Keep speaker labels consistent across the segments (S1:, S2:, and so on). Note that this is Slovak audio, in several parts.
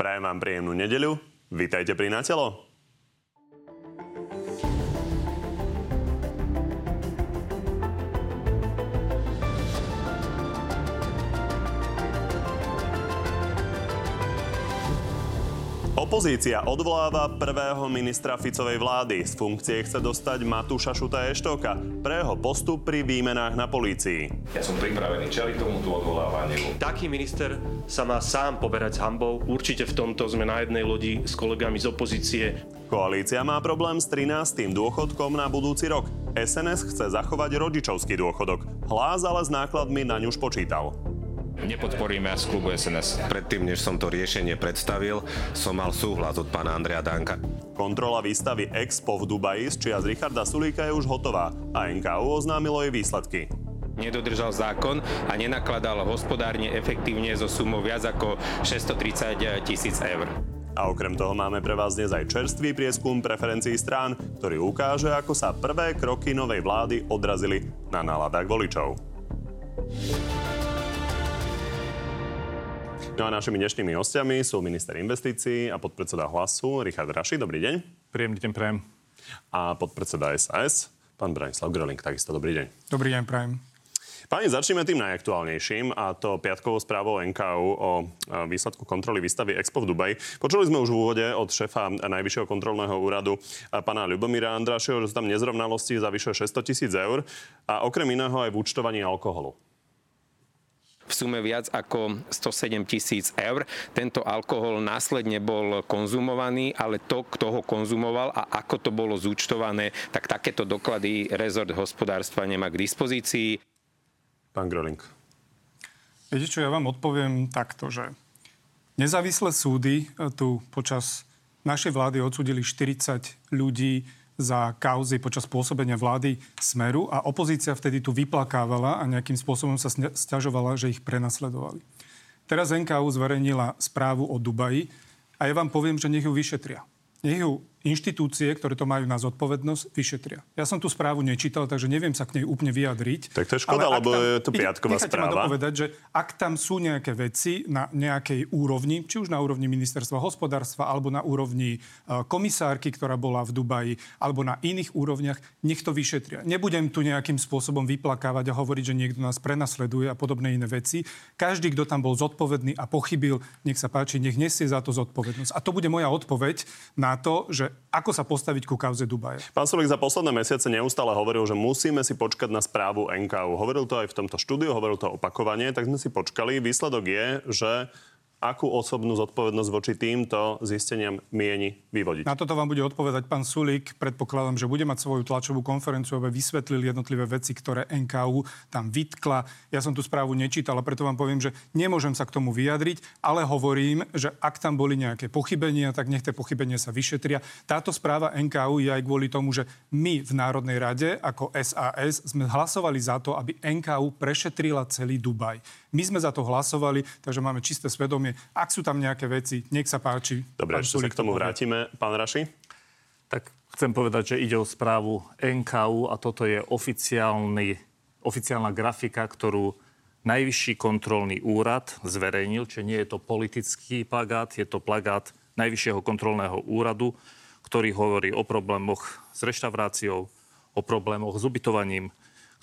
S1: Prajem vám príjemnú nedeľu. Vítajte pri Natelo. Opozícia odvoláva prvého ministra Ficovej vlády. Z funkcie chce dostať Matúša Šuta Eštoka pre jeho postup pri výmenách na polícii.
S2: Ja som pripravený čeliť tomuto odvolávaniu.
S3: Taký minister sa má sám poberať s hambou. Určite v tomto sme na jednej lodi s kolegami z opozície.
S1: Koalícia má problém s 13. dôchodkom na budúci rok. SNS chce zachovať rodičovský dôchodok. Hlás ale s nákladmi na ňu už počítal.
S4: Nepodporíme z klubu SNS.
S5: Predtým, než som to riešenie predstavil, som mal súhlas od pána Andrea Danka.
S1: Kontrola výstavy Expo v Dubaji z čias Richarda Sulíka je už hotová a NKU oznámilo jej výsledky
S4: nedodržal zákon a nenakladal hospodárne efektívne zo sumou viac ako 630 tisíc eur.
S1: A okrem toho máme pre vás dnes aj čerstvý prieskum preferencií strán, ktorý ukáže, ako sa prvé kroky novej vlády odrazili na náladách voličov. No a našimi dnešnými hostiami sú minister investícií a podpredseda Hlasu Richard Raši. Dobrý deň.
S6: Príjemný deň, prajem.
S1: A podpredseda SAS, pán Branislav Groling. Takisto dobrý deň.
S6: Dobrý deň, prajem.
S1: Páni, začneme tým najaktuálnejším a to piatkovou správou NKU o výsledku kontroly výstavy Expo v Dubaji. Počuli sme už v úvode od šefa Najvyššieho kontrolného úradu pána Ľubomíra Andrašeho, že sú tam nezrovnalosti za vyše 600 tisíc eur a okrem iného aj v účtovaní alkoholu
S4: v sume viac ako 107 tisíc eur. Tento alkohol následne bol konzumovaný, ale to, kto ho konzumoval a ako to bolo zúčtované, tak takéto doklady rezort hospodárstva nemá k dispozícii.
S1: Pán Groling.
S6: Viete čo, ja vám odpoviem takto, že nezávislé súdy tu počas našej vlády odsudili 40 ľudí za kauzy počas pôsobenia vlády Smeru a opozícia vtedy tu vyplakávala a nejakým spôsobom sa stiažovala, že ich prenasledovali. Teraz NKU zverejnila správu o Dubaji a ja vám poviem, že nech ju vyšetria. Nech ju inštitúcie, ktoré to majú na zodpovednosť, vyšetria. Ja som tú správu nečítal, takže neviem sa k nej úplne vyjadriť.
S1: Tak to je škoda, lebo tam, je to piatková správa.
S6: ma dopovedať, že ak tam sú nejaké veci na nejakej úrovni, či už na úrovni ministerstva hospodárstva, alebo na úrovni e, komisárky, ktorá bola v Dubaji, alebo na iných úrovniach, nech to vyšetria. Nebudem tu nejakým spôsobom vyplakávať a hovoriť, že niekto nás prenasleduje a podobné iné veci. Každý, kto tam bol zodpovedný a pochybil, nech sa páči, nech nesie za to zodpovednosť. A to bude moja odpoveď na to, že ako sa postaviť ku kauze Dubaje.
S1: Pán Sulik za posledné mesiace neustále hovoril, že musíme si počkať na správu NKU. Hovoril to aj v tomto štúdiu, hovoril to opakovane, tak sme si počkali. Výsledok je, že akú osobnú zodpovednosť voči týmto zisteniam mieni vyvodiť?
S6: Na toto vám bude odpovedať pán Sulík. Predpokladám, že bude mať svoju tlačovú konferenciu, aby vysvetlil jednotlivé veci, ktoré NKU tam vytkla. Ja som tú správu nečítal a preto vám poviem, že nemôžem sa k tomu vyjadriť, ale hovorím, že ak tam boli nejaké pochybenia, tak nech tie pochybenia sa vyšetria. Táto správa NKU je aj kvôli tomu, že my v Národnej rade ako SAS sme hlasovali za to, aby NKU prešetrila celý Dubaj. My sme za to hlasovali, takže máme čisté svedomie. Ak sú tam nejaké veci, nech sa páči.
S1: Dobre, ešte sa k tomu vrátime. Pán Raši?
S7: Tak chcem povedať, že ide o správu NKU a toto je oficiálny, oficiálna grafika, ktorú Najvyšší kontrolný úrad zverejnil, čiže nie je to politický plagát, je to plagát Najvyššieho kontrolného úradu, ktorý hovorí o problémoch s reštauráciou, o problémoch s ubytovaním,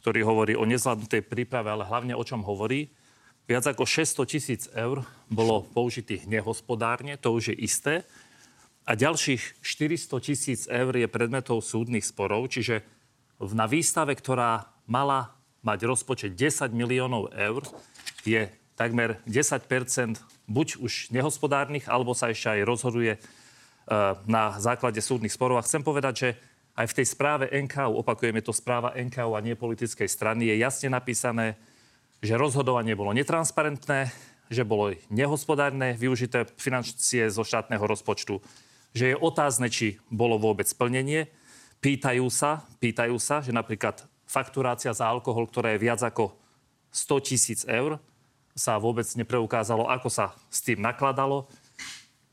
S7: ktorý hovorí o nezvládnutej príprave, ale hlavne o čom hovorí, Viac ako 600 tisíc eur bolo použitých nehospodárne, to už je isté. A ďalších 400 tisíc eur je predmetov súdnych sporov, čiže na výstave, ktorá mala mať rozpočet 10 miliónov eur, je takmer 10% buď už nehospodárnych, alebo sa ešte aj rozhoduje e, na základe súdnych sporov. A chcem povedať, že aj v tej správe NKU, opakujeme to správa NKU a nie politickej strany, je jasne napísané, že rozhodovanie bolo netransparentné, že bolo nehospodárne využité financie zo štátneho rozpočtu, že je otázne, či bolo vôbec splnenie. Pýtajú sa, pýtajú sa, že napríklad fakturácia za alkohol, ktorá je viac ako 100 tisíc eur, sa vôbec nepreukázalo, ako sa s tým nakladalo.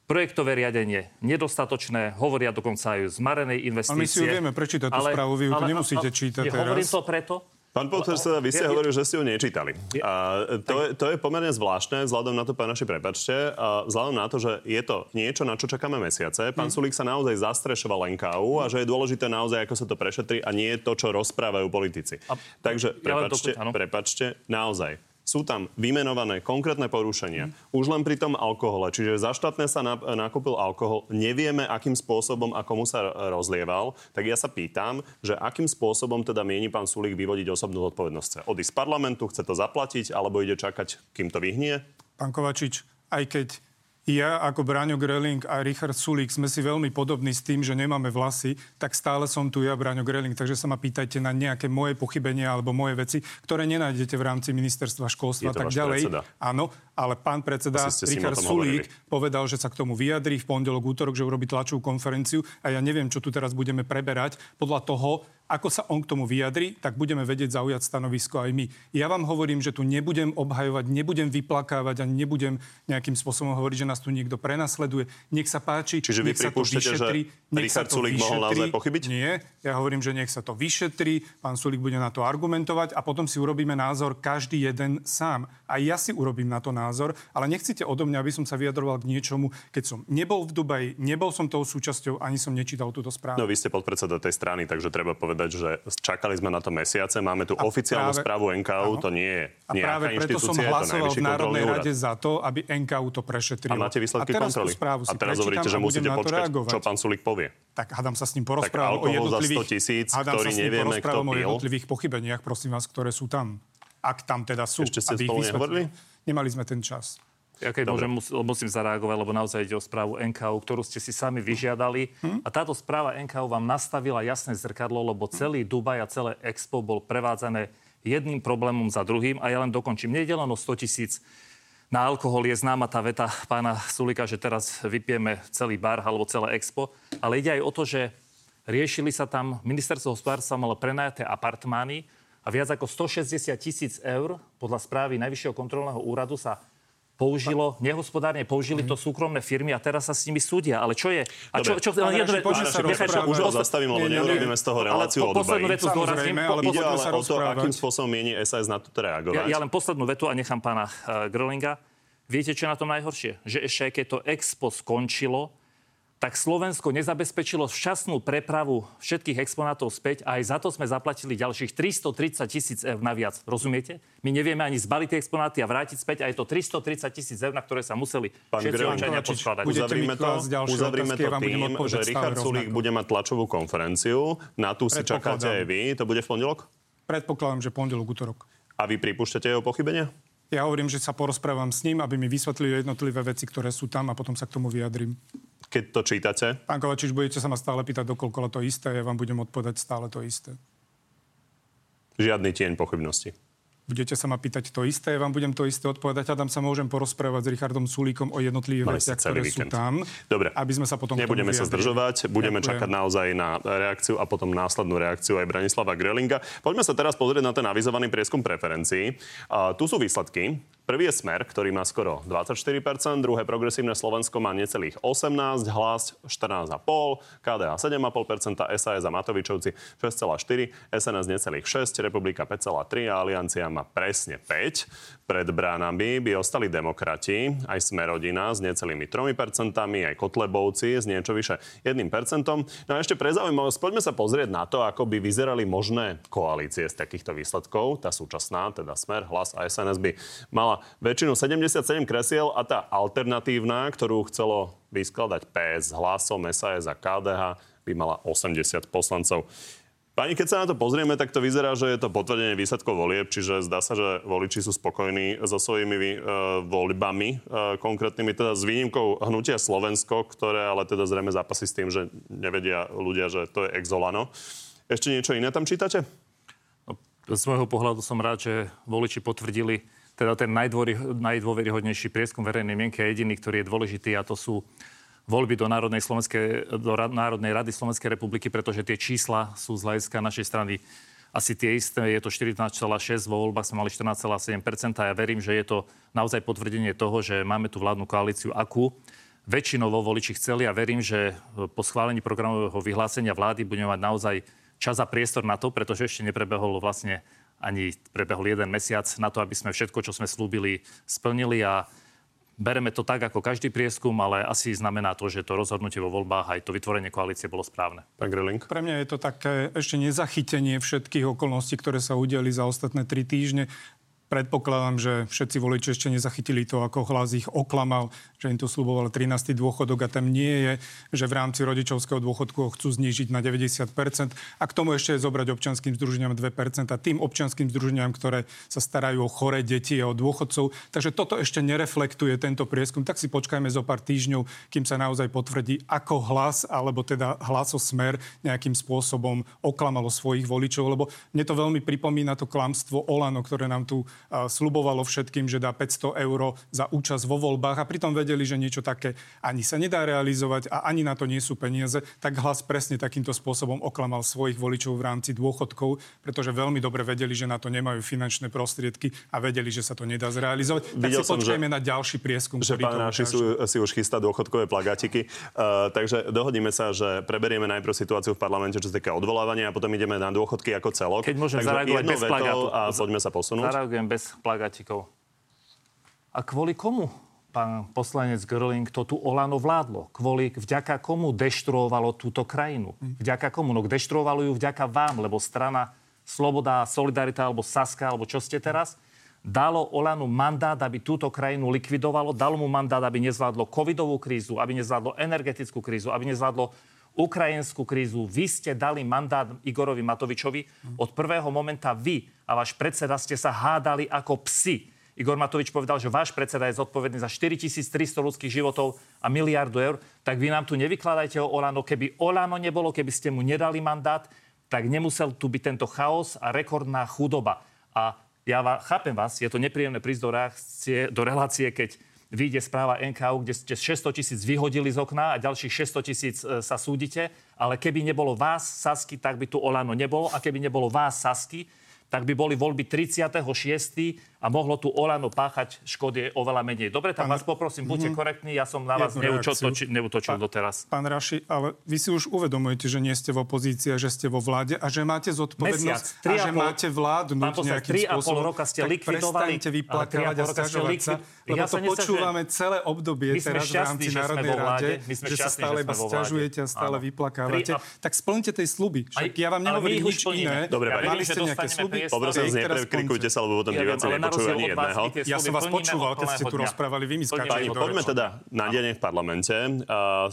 S7: Projektové riadenie nedostatočné, hovoria dokonca aj o zmarenej investície. A
S6: my si ju vieme prečítať tú ale, správu, vy ju ale, nemusíte čítať teraz.
S7: Hovorím to preto,
S1: Pán podpredseda, vy ste hovorili, že ste ju nečítali. A to, je, to je pomerne zvláštne, vzhľadom na to, pán naši, prepačte, a vzhľadom na to, že je to niečo, na čo čakáme mesiace. Pán Sulík sa naozaj zastrešoval NKU a že je dôležité naozaj, ako sa to prešetrí a nie to, čo rozprávajú politici.
S7: A-
S1: Takže,
S7: ja
S1: prepačte, prepačte, naozaj. Sú tam vymenované konkrétne porušenia. Už len pri tom alkohole. Čiže za štátne sa nakúpil alkohol. Nevieme, akým spôsobom a komu sa rozlieval. Tak ja sa pýtam, že akým spôsobom teda mieni pán Sulík vyvodiť osobnú zodpovednosť. Chce odísť z parlamentu, chce to zaplatiť, alebo ide čakať, kým to vyhnie?
S6: Pán Kovačič, aj keď ja ako Braňo Greling a Richard Sulík sme si veľmi podobní s tým, že nemáme vlasy, tak stále som tu ja, Braňo Greling. Takže sa ma pýtajte na nejaké moje pochybenia alebo moje veci, ktoré nenájdete v rámci ministerstva školstva a tak ďalej.
S1: predseda.
S6: Áno, ale pán predseda Richard Sulík
S1: hovorili.
S6: povedal, že sa k tomu vyjadrí v pondelok, útorok, že urobí tlačovú konferenciu a ja neviem, čo tu teraz budeme preberať. Podľa toho, ako sa on k tomu vyjadri, tak budeme vedieť zaujať stanovisko aj my. Ja vám hovorím, že tu nebudem obhajovať, nebudem vyplakávať a nebudem nejakým spôsobom hovoriť, že nás tu niekto prenasleduje. Nech sa páči,
S1: Čiže
S6: nech sa to
S1: pripúšťate, že
S6: nech sa
S1: Richard
S6: to
S1: Sulík mohol
S6: vyšetrí.
S1: naozaj pochybiť?
S6: Nie, ja hovorím, že nech sa to vyšetrí, pán Sulík bude na to argumentovať a potom si urobíme názor každý jeden sám. A ja si urobím na to názor, ale nechcete odo mňa, aby som sa vyjadroval k niečomu, keď som nebol v Dubaji, nebol som tou súčasťou, ani som nečítal túto správu.
S1: No vy ste podpredseda tej strany, takže treba povedať, že čakali sme na to mesiace. Máme tu oficiálnu
S6: práve-
S1: správu NKU,
S6: Áno.
S1: to nie je
S6: A práve preto som hlasoval v Národnej
S1: úrad.
S6: rade za to, aby NKU to prešetrilo.
S1: A máte výsledky
S6: a
S1: kontroly. A teraz hovoríte, že
S6: a
S1: musíte počkať, čo pán Sulík povie.
S6: Tak hádam sa s ním
S1: Tak
S6: porozprávam o jednotlivých...
S1: 100 tisíc, ktorý nevieme, kto
S6: o jednotlivých pochybeniach, prosím vás, ktoré sú tam. Ak tam teda sú.
S1: Ešte ste spolu nehovorili?
S6: Nemali sme ten čas.
S7: Ja keď
S1: Dobre.
S7: môžem, mus- musím zareagovať, lebo naozaj ide o správu NKU, ktorú ste si sami vyžiadali. A táto správa NKU vám nastavila jasné zrkadlo, lebo celý Dubaj a celé Expo bol prevádzané jedným problémom za druhým. A ja len dokončím. Nejde len o 100 tisíc na alkohol. Je známa tá veta pána Sulika, že teraz vypijeme celý bar alebo celé Expo. Ale ide aj o to, že riešili sa tam, ministerstvo hospodárstva malo prenajaté apartmány a viac ako 160 tisíc eur podľa správy Najvyššieho kontrolného úradu sa použilo, nehospodárne použili to súkromné firmy a teraz sa s nimi súdia. Ale čo je? A čo, čo, vec-
S6: poďme sa.
S1: Už ho zastavím, lebo neurobíme z toho
S7: ale
S1: reláciu
S7: po-
S1: o
S7: poslednú vetu zdôrazním. Po-
S6: ale
S1: Ide ale
S6: sa
S1: o to,
S6: rozprávať.
S1: akým spôsobom mieni SAS na toto reagovať.
S7: Ja, ja len poslednú vetu a nechám pána uh, Grölinga. Viete, čo je na tom najhoršie? Že ešte aj keď to Expo skončilo, tak Slovensko nezabezpečilo včasnú prepravu všetkých exponátov späť a aj za to sme zaplatili ďalších 330 tisíc eur naviac. Rozumiete? My nevieme ani zbaliť tie exponáty a vrátiť späť a je to 330 tisíc eur, na ktoré sa museli
S1: Pán
S7: všetci občania
S6: budete
S1: Uzavrime to, uzavrime
S6: otázky,
S1: to
S6: ja
S1: tým, že Richard Sulík bude mať tlačovú konferenciu. Na tú si čakáte aj vy. To bude v pondelok?
S6: Predpokladám, že pondelok, útorok.
S1: A vy pripúšťate jeho pochybenia?
S6: Ja hovorím, že sa porozprávam s ním, aby mi vysvetlili jednotlivé veci, ktoré sú tam a potom sa k tomu vyjadrím.
S1: Keď to čítate,
S6: Pán Kovačič, budete sa ma stále pýtať dokoľko to isté, ja vám budem odpovedať stále to isté.
S1: žiadny tieň pochybnosti.
S6: Budete sa ma pýtať to isté, ja vám budem to isté odpovedať a tam sa môžem porozprávať s Richardom Sulíkom o jednotlivých veciach, ktoré sú
S1: víkend.
S6: tam.
S1: Dobre.
S6: Aby sme sa potom
S1: Nebudeme sa zdržovať, budeme
S6: Ďakujem.
S1: čakať naozaj na reakciu a potom následnú reakciu aj Branislava Grelinga. Poďme sa teraz pozrieť na ten avizovaný prieskum preferencií. A tu sú výsledky. Prvý je Smer, ktorý má skoro 24%, druhé progresívne Slovensko má necelých 18, Hlas 14,5, KDH 7,5%, SAS a Matovičovci 6,4, SNS necelých 6, Republika 5,3 a Aliancia má presne 5. Pred bránami by ostali demokrati, aj Smerodina s necelými 3%, aj Kotlebovci s niečo vyše 1%. No a ešte pre zaujímavosť, poďme sa pozrieť na to, ako by vyzerali možné koalície z takýchto výsledkov. Tá súčasná, teda Smer, Hlas a SNS by mala väčšinu 77 kresiel a tá alternatívna, ktorú chcelo vyskladať PS Hlasom, SAS a KDH, by mala 80 poslancov. Pani, keď sa na to pozrieme, tak to vyzerá, že je to potvrdenie výsledkov volieb, čiže zdá sa, že voliči sú spokojní so svojimi uh, voľbami, uh, konkrétnymi teda s výnimkou hnutia Slovensko, ktoré ale teda zrejme zápasí s tým, že nevedia ľudia, že to je exolano. Ešte niečo iné tam čítate?
S7: No, z môjho pohľadu som rád, že voliči potvrdili teda ten najdôveryhodnejší prieskum verejnej mienky a jediný, ktorý je dôležitý a to sú voľby do Národnej, Slovenskej, do Národnej rady Slovenskej republiky, pretože tie čísla sú z hľadiska našej strany asi tie isté. Je to 14,6, vo voľbách sme mali 14,7 a ja verím, že je to naozaj potvrdenie toho, že máme tu vládnu koalíciu, akú väčšinovo voliči chceli a verím, že po schválení programového vyhlásenia vlády budeme mať naozaj čas a priestor na to, pretože ešte neprebehol vlastne ani prebehol jeden mesiac na to, aby sme všetko, čo sme slúbili, splnili a bereme to tak, ako každý prieskum, ale asi znamená to, že to rozhodnutie vo voľbách aj to vytvorenie koalície bolo správne.
S1: Pán Grilling?
S6: Pre mňa je to také ešte nezachytenie všetkých okolností, ktoré sa udiali za ostatné tri týždne predpokladám, že všetci voliči ešte nezachytili to, ako hlas ich oklamal, že im tu sluboval 13. dôchodok a tam nie je, že v rámci rodičovského dôchodku ho chcú znížiť na 90% a k tomu ešte zobrať občanským združeniam 2 a tým občanským združeniam, ktoré sa starajú o choré deti a o dôchodcov. Takže toto ešte nereflektuje tento prieskum. Tak si počkajme zo pár týždňov, kým sa naozaj potvrdí, ako hlas, alebo teda hlasosmer nejakým spôsobom oklamalo svojich voličov, lebo mne to veľmi pripomína to klamstvo Olano, ktoré nám tu slubovalo všetkým, že dá 500 eur za účasť vo voľbách a pritom vedeli, že niečo také ani sa nedá realizovať a ani na to nie sú peniaze, tak hlas presne takýmto spôsobom oklamal svojich voličov v rámci dôchodkov, pretože veľmi dobre vedeli, že na to nemajú finančné prostriedky a vedeli, že sa to nedá zrealizovať. Videl tak si som, počkajme že, na ďalší prieskum.
S1: Že pán Ráši si už chystá dôchodkové plagátiky. Uh, takže dohodíme sa, že preberieme najprv situáciu v parlamente, čo sa týka odvolávania a potom ideme na dôchodky ako celok.
S7: Keď môžem takže zareagovať bez plagátu.
S1: A poďme sa posunúť.
S7: Zareagujem bez plagatikov. A kvôli komu, pán poslanec Grling, to tu Olano vládlo? Kvôli, vďaka komu deštruovalo túto krajinu? Vďaka komu? No deštruovalo ju vďaka vám, lebo strana Sloboda, Solidarita alebo Saska, alebo čo ste teraz, dalo Olanu mandát, aby túto krajinu likvidovalo, dalo mu mandát, aby nezvládlo covidovú krízu, aby nezvládlo energetickú krízu, aby nezvládlo ukrajinskú krízu. Vy ste dali mandát Igorovi Matovičovi. Od prvého momenta vy a váš predseda ste sa hádali ako psi. Igor Matovič povedal, že váš predseda je zodpovedný za 4300 ľudských životov a miliardu eur, tak vy nám tu nevykladajte o Olano. Keby Olano nebolo, keby ste mu nedali mandát, tak nemusel tu byť tento chaos a rekordná chudoba. A ja vás, chápem vás, je to nepríjemné prísť do, reakcie, do relácie, keď vyjde správa NKU, kde ste 600 tisíc vyhodili z okna a ďalších 600 tisíc e, sa súdite, ale keby nebolo vás, Sasky, tak by tu Olano nebolo a keby nebolo vás, Sasky, tak by boli voľby 36. a mohlo tu Olano páchať škody oveľa menej. Dobre, tak pán... vás poprosím, buďte mm-hmm. korektní, ja som na vás neutočil, neutočil pán, doteraz.
S6: Pán Raši, ale vy si už uvedomujete, že nie ste v opozícii a že ste vo vláde a že máte zodpovednosť Mesiac, a, že pol, máte vládnuť pán nejakým 3 spôsobom.
S7: roka ste likvidovali.
S6: Prestaňte vyplakávať a stiažovať sa, lebo ja to počúvame celé obdobie teraz v rámci Národnej ráde, že sa stále iba stiažujete a stále vyplakávate. Tak splňte tej sluby. Ja vám nehovorím nič iné.
S1: Dobre,
S6: mali ste nejaké sluby,
S1: Poprosím vás, neprekrikujte sa, lebo potom diváci nepočujú ani jedného.
S6: Ja som vás počúval, keď ste tu rozprávali, vy mi
S1: skáčali Poďme teda na dene v parlamente.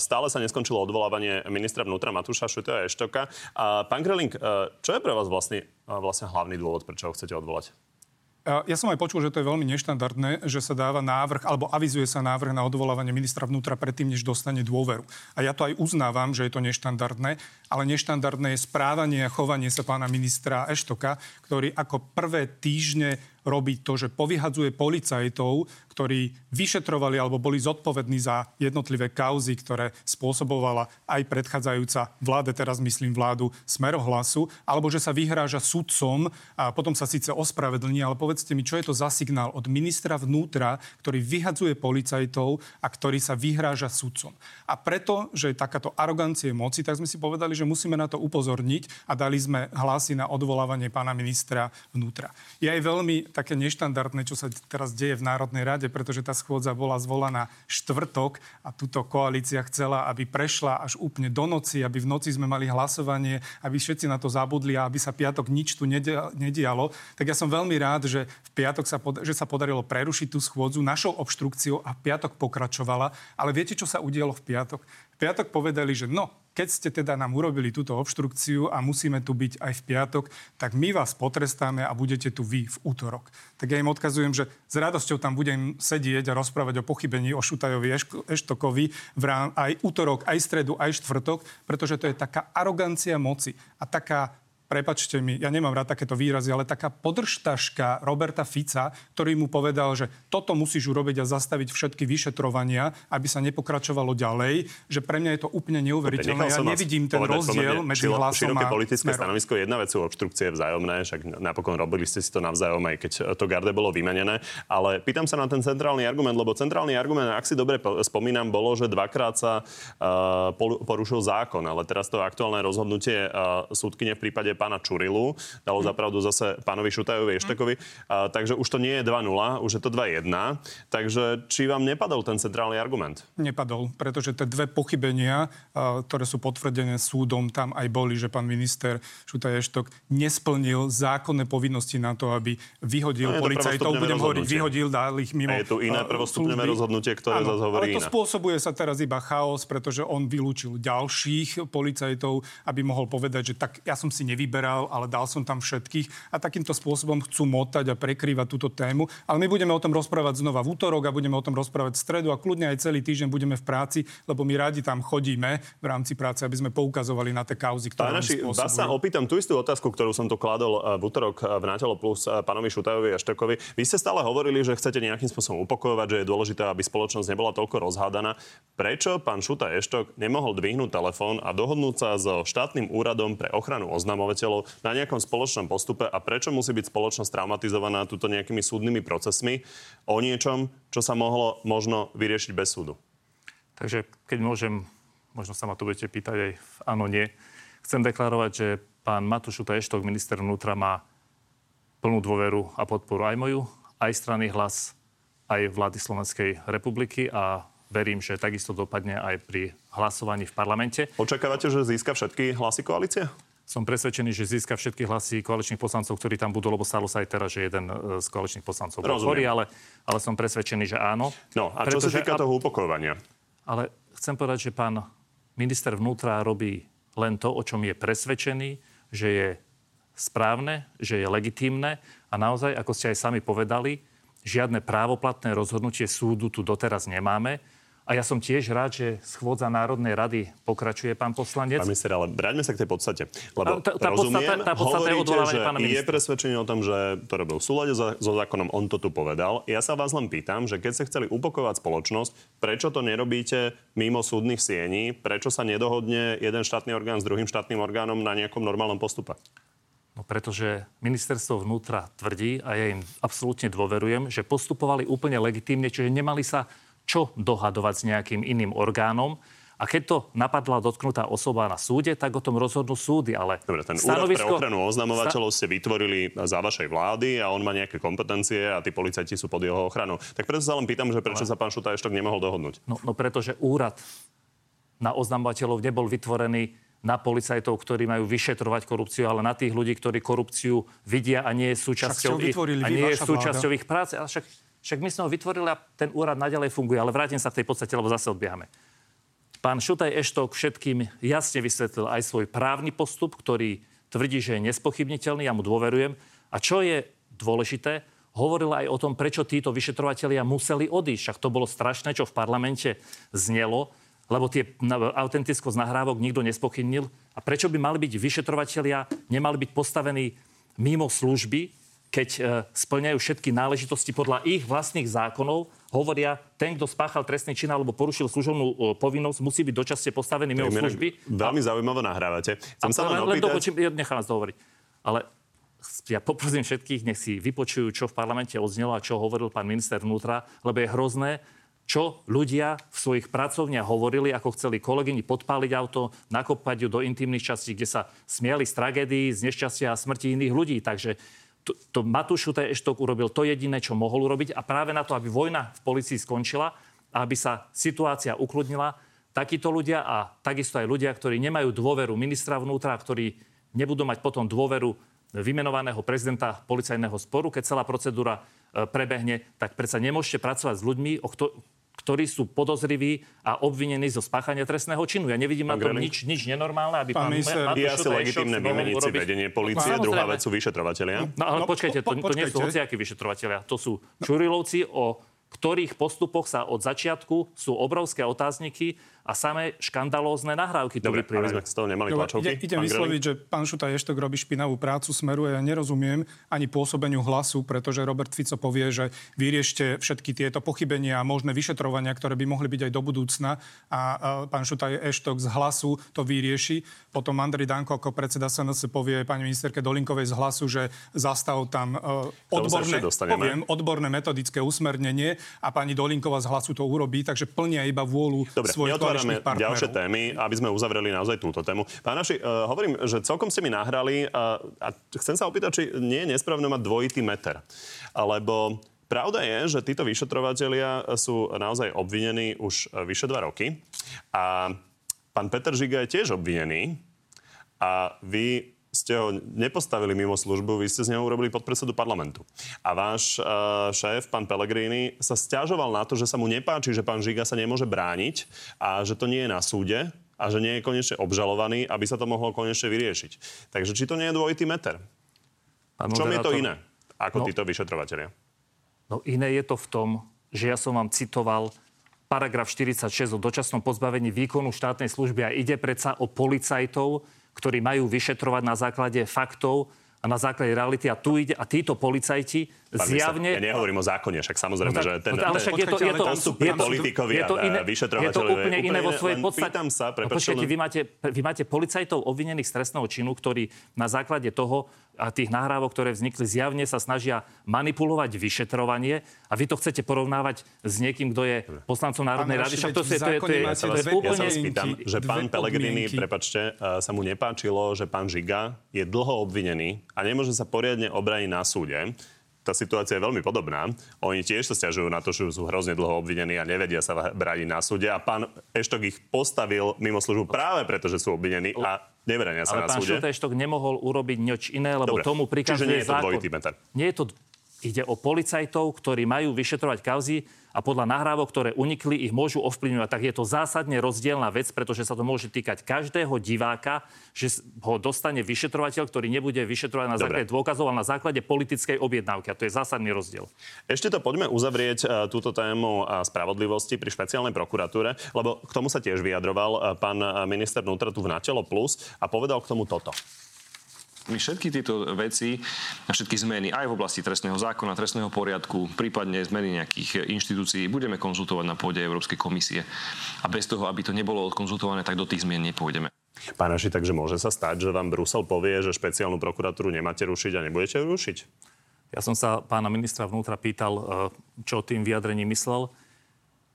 S1: Stále sa neskončilo odvolávanie ministra vnútra Matúša Šuteho Eštoka. Pán Greling, čo je pre vás vlastne, vlastne hlavný dôvod, prečo ho chcete odvolať?
S6: Ja som aj počul, že to je veľmi neštandardné, že sa dáva návrh, alebo avizuje sa návrh na odvolávanie ministra vnútra predtým, než dostane dôveru. A ja to aj uznávam, že je to neštandardné, ale neštandardné je správanie a chovanie sa pána ministra Eštoka, ktorý ako prvé týždne robí to, že povyhadzuje policajtov, ktorí vyšetrovali alebo boli zodpovední za jednotlivé kauzy, ktoré spôsobovala aj predchádzajúca vláda, teraz myslím vládu Smerohlasu, alebo že sa vyhráža sudcom a potom sa síce ospravedlní, ale povedzte mi, čo je to za signál od ministra vnútra, ktorý vyhadzuje policajtov a ktorý sa vyhráža sudcom. A preto, že je takáto arogancie moci, tak sme si povedali, že musíme na to upozorniť a dali sme hlasy na odvolávanie pána ministra vnútra. Je aj veľmi také neštandardné, čo sa teraz deje v Národnej rade, pretože tá schôdza bola zvolaná štvrtok a túto koalícia chcela, aby prešla až úplne do noci, aby v noci sme mali hlasovanie, aby všetci na to zabudli a aby sa piatok nič tu nedialo. Tak ja som veľmi rád, že v piatok sa, pod, že sa podarilo prerušiť tú schôdzu našou obštrukciou a piatok pokračovala. Ale viete, čo sa udialo v piatok? V piatok povedali, že no, keď ste teda nám urobili túto obštrukciu a musíme tu byť aj v piatok, tak my vás potrestáme a budete tu vy v útorok. Tak ja im odkazujem, že s radosťou tam budem sedieť a rozprávať o pochybení o Šutajovi Eštokovi v rán, aj útorok, aj stredu, aj štvrtok, pretože to je taká arogancia moci a taká prepačte mi, ja nemám rád takéto výrazy, ale taká podržtaška Roberta Fica, ktorý mu povedal, že toto musíš urobiť a zastaviť všetky vyšetrovania, aby sa nepokračovalo ďalej, že pre mňa je to úplne neuveriteľné. Ja nevidím ten rozdiel medzi hlasom
S1: a politické smerom. stanovisko. Jedna vec sú obštrukcie vzájomné, však napokon robili ste si to navzájom, aj keď to garde bolo vymenené. Ale pýtam sa na ten centrálny argument, lebo centrálny argument, ak si dobre spomínam, bolo, že dvakrát sa uh, porušil zákon, ale teraz to aktuálne rozhodnutie uh, súdkyne v prípade pána Čurilu, dalo zapravdu zase pánovi Šutajovi Eštekovi. A, takže už to nie je 2-0, už je to 2-1. Takže či vám nepadol ten centrálny argument?
S6: Nepadol, pretože tie dve pochybenia, ktoré sú potvrdené súdom, tam aj boli, že pán minister Šutaj Eštok nesplnil zákonné povinnosti na to, aby vyhodil no, policajtov, budem hovoriť, vyhodil, dal ich mimo
S1: A je tu iné prvostupňové rozhodnutie, ktoré zase hovorí
S6: ale to
S1: iné.
S6: spôsobuje sa teraz iba chaos, pretože on vylúčil ďalších policajtov, aby mohol povedať, že tak ja som si nevyberal, ale dal som tam všetkých a takýmto spôsobom chcú motať a prekrývať túto tému. Ale my budeme o tom rozprávať znova v útorok a budeme o tom rozprávať v stredu a kľudne aj celý týždeň budeme v práci, lebo my radi tam chodíme v rámci práce, aby sme poukazovali na tie kauzy, ktoré
S1: Pán Naši, vás sa opýtam tú istú otázku, ktorú som tu kladol eh, v útorok eh, v Nátelo Plus eh, pánovi Šutajovi a Štekovi. Vy ste stále hovorili, že chcete nejakým spôsobom upokojovať, že je dôležité, aby spoločnosť nebola toľko rozhádaná. Prečo pán Šuta Eštok nemohol dvihnúť telefón a dohodnúť sa so štátnym úradom pre ochranu oznamovateľov na nejakom spoločnom postupe a prečo musí byť spoločnosť traumatizovaná túto nejakými súdnymi procesmi o niečom, čo sa mohlo možno vyriešiť bez súdu?
S7: Takže keď môžem, možno sa ma tu budete pýtať aj v áno, nie. Chcem deklarovať, že pán Matúš Eštok, minister vnútra, má plnú dôveru a podporu aj moju, aj strany hlas, aj vlády Slovenskej republiky a verím, že takisto dopadne aj pri hlasovaní v parlamente.
S1: Očakávate, že získa všetky hlasy koalície?
S7: Som presvedčený, že získa všetky hlasy koaličných poslancov, ktorí tam budú, lebo stalo sa aj teraz, že jeden e, z koaličných poslancov bol chorý, ale, ale som presvedčený, že áno.
S1: No a čo sa týka toho upokojovania?
S7: Ale chcem povedať, že pán minister vnútra robí len to, o čom je presvedčený, že je správne, že je legitímne a naozaj, ako ste aj sami povedali, žiadne právoplatné rozhodnutie súdu tu doteraz nemáme. A ja som tiež rád, že schôdza Národnej rady pokračuje, pán poslanec.
S1: Pán minister, ale vráťme sa k tej podstate. Lebo
S7: tá, tá rozumiem, podstata, tá podstata hovoríte,
S1: je že pána je presvedčený o tom, že to robil v súlade so, so zákonom, on to tu povedal. Ja sa vás len pýtam, že keď ste chceli upokovať spoločnosť, prečo to nerobíte mimo súdnych siení? Prečo sa nedohodne jeden štátny orgán s druhým štátnym orgánom na nejakom normálnom postupe?
S7: No pretože ministerstvo vnútra tvrdí, a ja im absolútne dôverujem, že postupovali úplne legitímne, čiže nemali sa čo dohadovať s nejakým iným orgánom. A keď to napadla dotknutá osoba na súde, tak o tom rozhodnú súdy. Ale
S1: Dobre, ten stanovisko... úrad pre ochranu oznamovateľov ste vytvorili za vašej vlády a on má nejaké kompetencie a tí policajti sú pod jeho ochranou. Tak preto sa len pýtam, že prečo ale... sa pán Šuta ešte nemohol dohodnúť.
S7: No, no pretože úrad na oznamovateľov nebol vytvorený na policajtov, ktorí majú vyšetrovať korupciu, ale na tých ľudí, ktorí korupciu vidia a nie je súčasťou, ich, a nie je súčasťou ich práce. Ale však, však my sme ho vytvorili a ten úrad naďalej funguje. Ale vrátim sa k tej podstate, lebo zase odbiehame. Pán Šutaj Eštok všetkým jasne vysvetlil aj svoj právny postup, ktorý tvrdí, že je nespochybniteľný, ja mu dôverujem. A čo je dôležité, hovoril aj o tom, prečo títo vyšetrovatelia museli odísť. Však to bolo strašné, čo v parlamente znelo lebo tie autentickosť nahrávok nikto nespochybnil. A prečo by mali byť vyšetrovatelia, nemali byť postavení mimo služby, keď e, splňajú všetky náležitosti podľa ich vlastných zákonov, hovoria, ten, kto spáchal trestný čin alebo porušil služobnú e, povinnosť, musí byť dočasne postavený mimo služby.
S1: Veľmi a... zaujímavé nahrávate.
S7: Chcem a, sa len, len dopočím, ja nechám vás dohovoriť. Ale ja poprosím všetkých, nech si vypočujú, čo v parlamente odznelo a čo hovoril pán minister vnútra, lebo je hrozné, čo ľudia v svojich pracovniach hovorili, ako chceli kolegyni podpáliť auto, nakopať ju do intimných častí, kde sa smiali z tragédií, z nešťastia a smrti iných ľudí. Takže to, to Matúš Eštok urobil to jediné, čo mohol urobiť a práve na to, aby vojna v policii skončila aby sa situácia ukludnila, takíto ľudia a takisto aj ľudia, ktorí nemajú dôveru ministra vnútra, ktorí nebudú mať potom dôveru vymenovaného prezidenta policajného sporu, keď celá procedúra e, prebehne, tak predsa nemôžete pracovať s ľuďmi, o kto, ktorí sú podozriví a obvinení zo spáchania trestného činu. Ja nevidím pán na tom nič, nič nenormálne, aby pán, pán
S1: minister, Je asi legitimné vymeniť si vedenie policie, Pán, druhá vec sú vyšetrovateľia.
S7: No ale no, počkajte, to, to nie sú hociakí vyšetrovateľia. To sú Čurilovci, o ktorých postupoch sa od začiatku sú obrovské otázniky a samé škandalózne nahrávky
S1: tu Dobre, vyplývajú. sme z toho nemali tlačovky.
S6: Ide, idem vysloviť, že pán Šuta Eštok robí špinavú prácu smeru a ja nerozumiem ani pôsobeniu hlasu, pretože Robert Fico povie, že vyriešte všetky tieto pochybenia a možné vyšetrovania, ktoré by mohli byť aj do budúcna a, a pán Šuta Eštok z hlasu to vyrieši. Potom Andrej Danko ako predseda SNS povie pani ministerke Dolinkovej z hlasu, že zastav tam uh, odborné, poviem, odborné metodické usmernenie a pani Dolinková z hlasu to urobí, takže plnia iba vôľu
S1: Dobre,
S6: svojich partnerov.
S1: ďalšie témy, aby sme uzavreli naozaj túto tému. Pán Naši, uh, hovorím, že celkom ste mi nahrali uh, a chcem sa opýtať, či nie je nesprávne mať dvojitý meter. Lebo Pravda je, že títo vyšetrovatelia sú naozaj obvinení už vyše dva roky a pán Peter Žiga je tiež obvinený a vy ste ho nepostavili mimo službu, vy ste z neho urobili podpredsedu parlamentu. A váš uh, šéf, pán Pellegrini, sa stiažoval na to, že sa mu nepáči, že pán Žiga sa nemôže brániť a že to nie je na súde a že nie je konečne obžalovaný, aby sa to mohlo konečne vyriešiť. Takže či to nie je dvojitý meter?
S7: Pán
S1: Čom je to iné ako
S7: No.
S1: títo vyšetrovateľia?
S7: No iné je to v tom, že ja som vám citoval paragraf 46 o dočasnom pozbavení výkonu štátnej služby a ide predsa o policajtov, ktorí majú vyšetrovať na základe faktov a na základe reality. A tu ide, a títo policajti
S1: Pán
S7: zjavne...
S1: Ja nehovorím o zákone, však samozrejme,
S7: No tak-
S1: že ten,
S7: no ale však je to, je to,
S1: postup
S7: je to,
S1: politikovi
S7: je to
S1: a
S7: iné, je to úplne iné vo svojej podstate.
S1: Pýtam sa,
S7: no, počkajte, vy máte, vy máte policajtov obvinených z trestného činu, ktorí na základe toho a tých nahrávok, ktoré vznikli, zjavne sa snažia manipulovať vyšetrovanie a vy to chcete porovnávať s niekým, kto je poslancom Národnej rady. Však to, je, to, je, to, je, to je
S1: Ja sa
S7: úplne...
S1: vás pýtam, že pán Pellegrini,
S6: podmienky.
S1: prepačte, eh, sa mu nepáčilo, že pán Žiga je dlho obvinený a nemôže sa poriadne obraniť na súde. Tá situácia je veľmi podobná. Oni tiež sa stiažujú na to, že sú hrozne dlho obvinení a nevedia sa brániť na súde. A pán Eštok ich postavil mimo službu práve preto, že sú obvinení a nebrania sa
S7: Ale pán
S1: súde.
S7: Šultejštok nemohol urobiť nič iné, lebo
S1: Dobre.
S7: tomu
S1: Čiže
S7: prikazuje
S1: nie je to
S7: zákon.
S1: dvojitý meter.
S7: Nie je to... Ide o policajtov, ktorí majú vyšetrovať kauzy a podľa nahrávok, ktoré unikli, ich môžu ovplyvňovať. Tak je to zásadne rozdielna vec, pretože sa to môže týkať každého diváka, že ho dostane vyšetrovateľ, ktorý nebude vyšetrovať na
S1: Dobre.
S7: základe dôkazov, ale na základe politickej objednávky. A to je zásadný rozdiel.
S1: Ešte to poďme uzavrieť e, túto tému e, spravodlivosti pri špeciálnej prokuratúre, lebo k tomu sa tiež vyjadroval e, pán minister vnútra tu v Natelo Plus a povedal k tomu toto.
S2: My všetky tieto veci a všetky zmeny aj v oblasti trestného zákona, trestného poriadku, prípadne zmeny nejakých inštitúcií budeme konzultovať na pôde Európskej komisie. A bez toho, aby to nebolo odkonzultované, tak do tých zmien nepôjdeme.
S1: Pán Aši, takže môže sa stať, že vám Brusel povie, že špeciálnu prokuratúru nemáte rušiť a nebudete ju rušiť?
S7: Ja som sa pána ministra vnútra pýtal, e, čo tým vyjadrením myslel.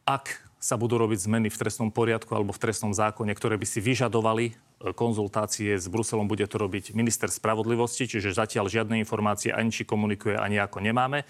S7: Ak sa budú robiť zmeny v trestnom poriadku alebo v trestnom zákone, ktoré by si vyžadovali konzultácie s Bruselom, bude to robiť minister spravodlivosti, čiže zatiaľ žiadne informácie ani či komunikuje, ani ako nemáme.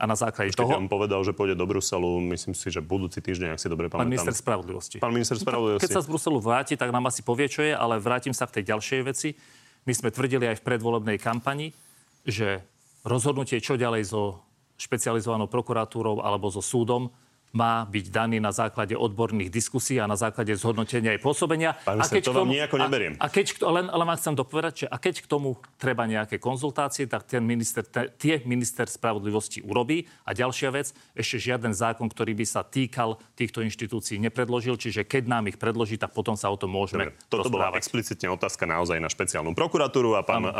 S7: A na základe
S1: Keď
S7: toho...
S1: on povedal, že pôjde do Bruselu, myslím si, že budúci týždeň, ak si dobre
S7: Pán
S1: pamätám.
S7: minister spravodlivosti.
S1: Pán minister spravodlivosti.
S7: Keď sa z Bruselu vráti, tak nám asi povie, čo je, ale vrátim sa k tej ďalšej veci. My sme tvrdili aj v predvolebnej kampani, že rozhodnutie, čo ďalej so špecializovanou prokuratúrou alebo so súdom, má byť daný na základe odborných diskusí a na základe zhodnotenia aj pôsobenia.
S1: Pán
S7: a
S1: minister, to vám nejako neberiem.
S7: A, a keď, len, len vám chcem dopovedať, že a keď k tomu treba nejaké konzultácie, tak ten minister, te, tie minister spravodlivosti urobí. A ďalšia vec, ešte žiaden zákon, ktorý by sa týkal týchto inštitúcií nepredložil, čiže keď nám ich predloží, tak potom sa o tom môžeme
S1: Dobre, toto bola explicitne otázka naozaj na špeciálnu prokuratúru a pán uh,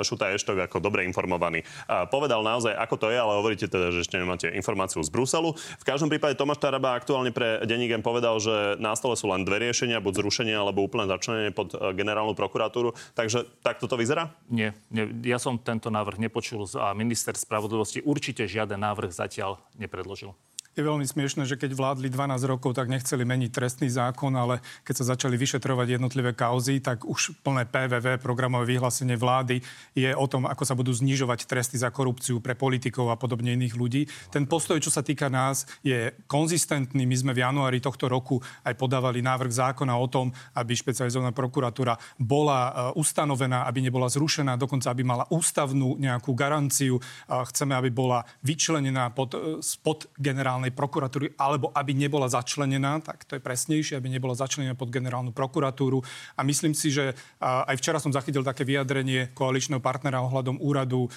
S1: Šuta Eštok ako dobre informovaný povedal naozaj, ako to je, ale hovoríte teda, že ešte nemáte informáciu z Bruselu. V každom prípade Tomáš Taraba aktuálne pre Denník povedal, že na stole sú len dve riešenia, buď zrušenie alebo úplné začlenenie pod uh, generálnu prokuratúru. Takže takto to vyzerá?
S7: Nie, nie, ja som tento návrh nepočul a minister spravodlivosti určite žiaden návrh zatiaľ nepredložil.
S6: Je veľmi smiešne, že keď vládli 12 rokov, tak nechceli meniť trestný zákon, ale keď sa začali vyšetrovať jednotlivé kauzy, tak už plné PVV, programové vyhlásenie vlády, je o tom, ako sa budú znižovať tresty za korupciu pre politikov a podobne iných ľudí. Ten postoj, čo sa týka nás, je konzistentný. My sme v januári tohto roku aj podávali návrh zákona o tom, aby špecializovaná prokuratúra bola e, ustanovená, aby nebola zrušená, dokonca aby mala ústavnú nejakú garanciu. Chceme, aby bola vyčlenená pod, e, spod generálnej prokuratúry, alebo aby nebola začlenená, tak to je presnejšie, aby nebola začlenená pod generálnu prokuratúru. A myslím si, že aj včera som zachytil také vyjadrenie koaličného partnera ohľadom úradu e,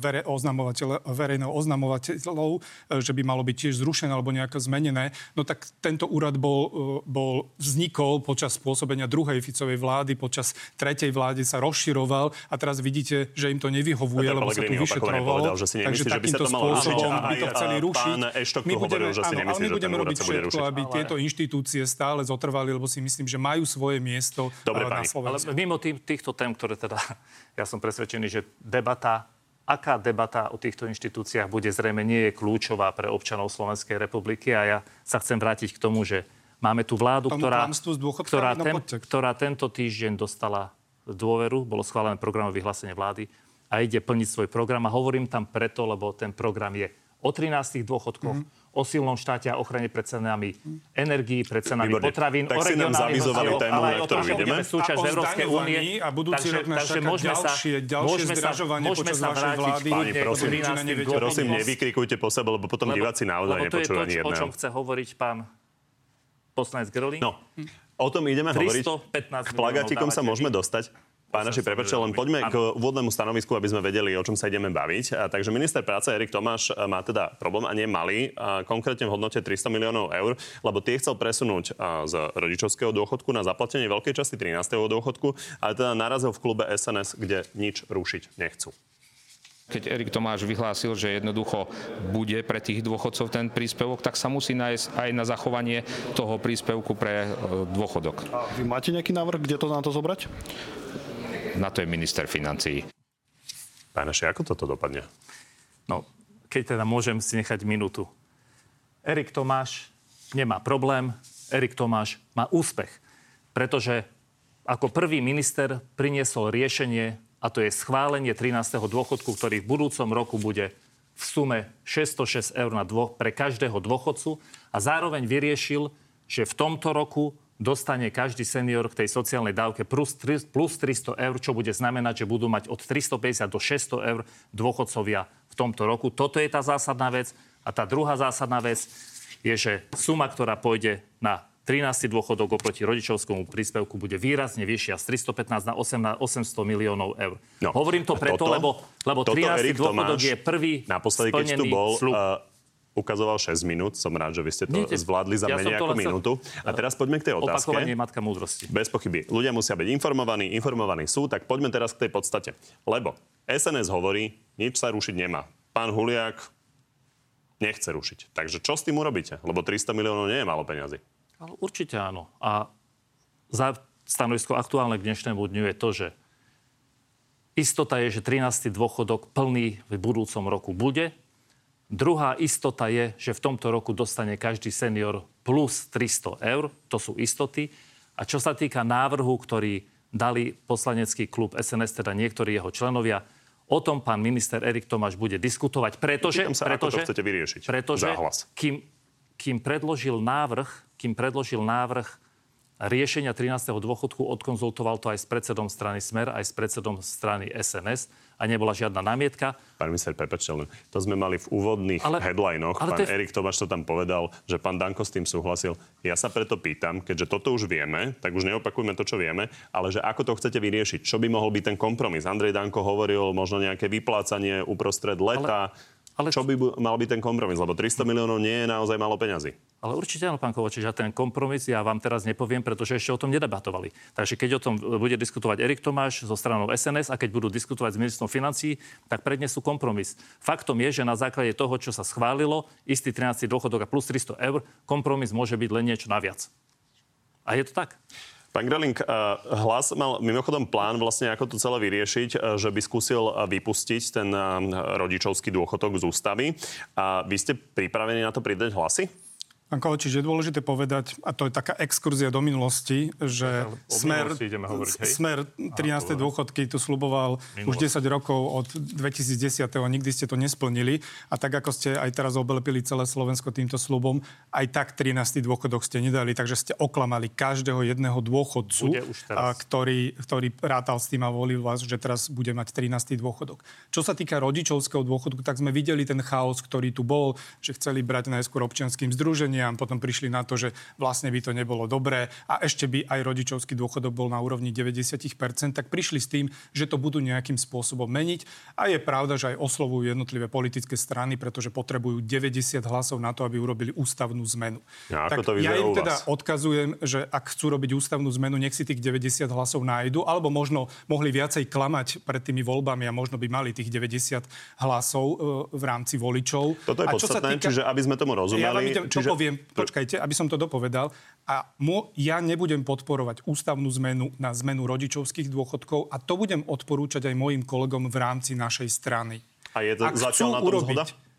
S6: vere, oznamovateľ, verejného oznamovateľov, e, že by malo byť tiež zrušené alebo nejako zmenené. No tak tento úrad bol, e, bol vznikol počas pôsobenia druhej Ficovej vlády, počas tretej vlády sa rozširoval a teraz vidíte, že im to nevyhovuje, lebo sa tu vyšetrovalo.
S1: povedal, že si nemyslí, že by sa to malo
S6: spôsobom by to chceli rušiť.
S1: pán Eštok
S6: My
S1: hovoril,
S6: budeme,
S1: že si
S6: áno,
S1: nemyslí,
S6: ale my
S1: že
S6: budeme robiť
S1: bude
S6: všetko,
S1: rušiť.
S6: aby tieto inštitúcie stále zotrvali, lebo si myslím, že majú svoje miesto
S1: Dobre,
S6: na
S1: pani.
S6: Slovensku.
S7: Ale mimo tým, týchto tém, ktoré teda, ja som presvedčený, že debata aká debata o týchto inštitúciách bude zrejme nie je kľúčová pre občanov Slovenskej republiky a ja sa chcem vrátiť k tomu, že máme tu vládu, ktorá, ktorá, ten, ktorá tento týždeň dostala dôveru, bolo schválené programové vyhlásenie vlády a ide plniť svoj program. A hovorím tam preto, lebo ten program je o 13 dôchodkoch, mm o silnom štáte a ochrane pred cenami energií, pred cenami Výborné. potravín,
S1: tak o si nám zavizovali tému, na ktorú ideme.
S6: súčasť Európskej únie. A budúci takže, rok nás takže môžeme ďalšie, ďalšie môžeme zdražovanie môžeme počas sa vašej vlády.
S1: Páni, prosím, prosím, nevykrikujte po sebe, lebo potom diváci naozaj nepočujú ani jedného.
S7: O čom chce hovoriť pán poslanec Gröling?
S1: No, o tom ideme hovoriť. K plagatikom sa môžeme dostať. Pán naši, prepáčte, len poďme k úvodnému stanovisku, aby sme vedeli, o čom sa ideme baviť. A, takže minister práce Erik Tomáš má teda problém a nie malý, a konkrétne v hodnote 300 miliónov eur, lebo tie chcel presunúť z rodičovského dôchodku na zaplatenie veľkej časti 13. dôchodku, ale teda narazil v klube SNS, kde nič rušiť nechcú
S8: keď Erik Tomáš vyhlásil, že jednoducho bude pre tých dôchodcov ten príspevok, tak sa musí nájsť aj na zachovanie toho príspevku pre e, dôchodok.
S9: A vy máte nejaký návrh, kde to na to zobrať?
S8: Na to je minister financií.
S1: Pán ako toto dopadne?
S7: No, keď teda môžem si nechať minútu. Erik Tomáš nemá problém, Erik Tomáš má úspech, pretože ako prvý minister priniesol riešenie, a to je schválenie 13. dôchodku, ktorý v budúcom roku bude v sume 606 eur na dvo- pre každého dôchodcu a zároveň vyriešil, že v tomto roku dostane každý senior k tej sociálnej dávke plus, plus 300 eur, čo bude znamenať, že budú mať od 350 do 600 eur dôchodcovia v tomto roku. Toto je tá zásadná vec. A tá druhá zásadná vec je, že suma, ktorá pôjde na 13. dôchodok oproti rodičovskému príspevku bude výrazne vyššia z 315 na 800 miliónov eur. No, Hovorím to preto, toto, lebo, lebo 13. dôchodok je prvý naposledy, keď tu bol, slub. Uh,
S1: ukazoval 6 minút. Som rád, že vy ste to Nie, zvládli za ja menej ako minútu. A teraz poďme k tej otázke.
S7: Opakovanie matka múdrosti.
S1: Bez pochyby. Ľudia musia byť informovaní, informovaní sú, tak poďme teraz k tej podstate. Lebo SNS hovorí, nič sa rušiť nemá. Pán Huliak nechce rušiť. Takže čo s tým urobíte? Lebo 300 miliónov nie je málo peňazí.
S7: Ale určite áno. A za stanovisko aktuálne k dnešnému dňu je to, že istota je, že 13. dôchodok plný v budúcom roku bude Druhá istota je, že v tomto roku dostane každý senior plus 300 eur. To sú istoty. A čo sa týka návrhu, ktorý dali poslanecký klub SNS, teda niektorí jeho členovia, o tom pán minister Erik Tomáš bude diskutovať, pretože...
S1: sa, pretože, ako to chcete vyriešiť.
S7: Pretože, kým, kým predložil návrh, kým predložil návrh riešenia 13. dôchodku, odkonzultoval to aj s predsedom strany Smer, aj s predsedom strany SNS a nebola žiadna námietka.
S1: Pán minister, prepačte, len to sme mali v úvodných ale, headlinoch. Ale pán je... Erik Tomáš to tam povedal, že pán Danko s tým súhlasil. Ja sa preto pýtam, keďže toto už vieme, tak už neopakujme to, čo vieme, ale že ako to chcete vyriešiť? Čo by mohol byť ten kompromis? Andrej Danko hovoril možno nejaké vyplácanie uprostred leta. Ale ale... Čo by mal byť ten kompromis? Lebo 300 miliónov nie je naozaj málo peňazí.
S7: Ale určite áno, pán Kovačič, a ten kompromis ja vám teraz nepoviem, pretože ešte o tom nedebatovali. Takže keď o tom bude diskutovať Erik Tomáš zo stranou SNS a keď budú diskutovať s ministrom financí, tak prednesú kompromis. Faktom je, že na základe toho, čo sa schválilo, istý 13. dôchodok a plus 300 eur, kompromis môže byť len niečo naviac. A je to tak.
S1: Pán Greling, eh, hlas mal mimochodom plán vlastne, ako to celé vyriešiť, eh, že by skúsil vypustiť ten rodičovský dôchodok z ústavy. A vy ste pripravení na to pridať hlasy?
S6: Pán Kovačič, je dôležité povedať, a to je taká exkurzia do minulosti, že smer, hovoriť, smer 13. dôchodky tu sluboval Minulosť. už 10 rokov od 2010. a nikdy ste to nesplnili. A tak, ako ste aj teraz obelepili celé Slovensko týmto slubom, aj tak 13. dôchodok ste nedali, takže ste oklamali každého jedného dôchodcu, a, ktorý, ktorý rátal s tým a volil vás, že teraz bude mať 13. dôchodok. Čo sa týka rodičovského dôchodku, tak sme videli ten chaos, ktorý tu bol, že chceli brať najskôr občianským združením, a potom prišli na to, že vlastne by to nebolo dobré a ešte by aj rodičovský dôchodok bol na úrovni 90%, tak prišli s tým, že to budú nejakým spôsobom meniť. A je pravda, že aj oslovujú jednotlivé politické strany, pretože potrebujú 90 hlasov na to, aby urobili ústavnú zmenu.
S1: Ja,
S6: tak
S1: to
S6: ja im teda odkazujem, že ak chcú robiť ústavnú zmenu, nech si tých 90 hlasov nájdu, alebo možno mohli viacej klamať pred tými voľbami a možno by mali tých 90 hlasov e, v rámci voličov.
S1: Toto je a podstatné, týka... čiže aby sme tomu rozumeli. Ja vám idem,
S6: čiže... poviem, poviem, počkajte, aby som to dopovedal. A mo, ja nebudem podporovať ústavnú zmenu na zmenu rodičovských dôchodkov a to budem odporúčať aj mojim kolegom v rámci našej strany.
S1: A je to
S6: Ak
S1: zatiaľ na tom
S6: urobiť
S1: zhoda?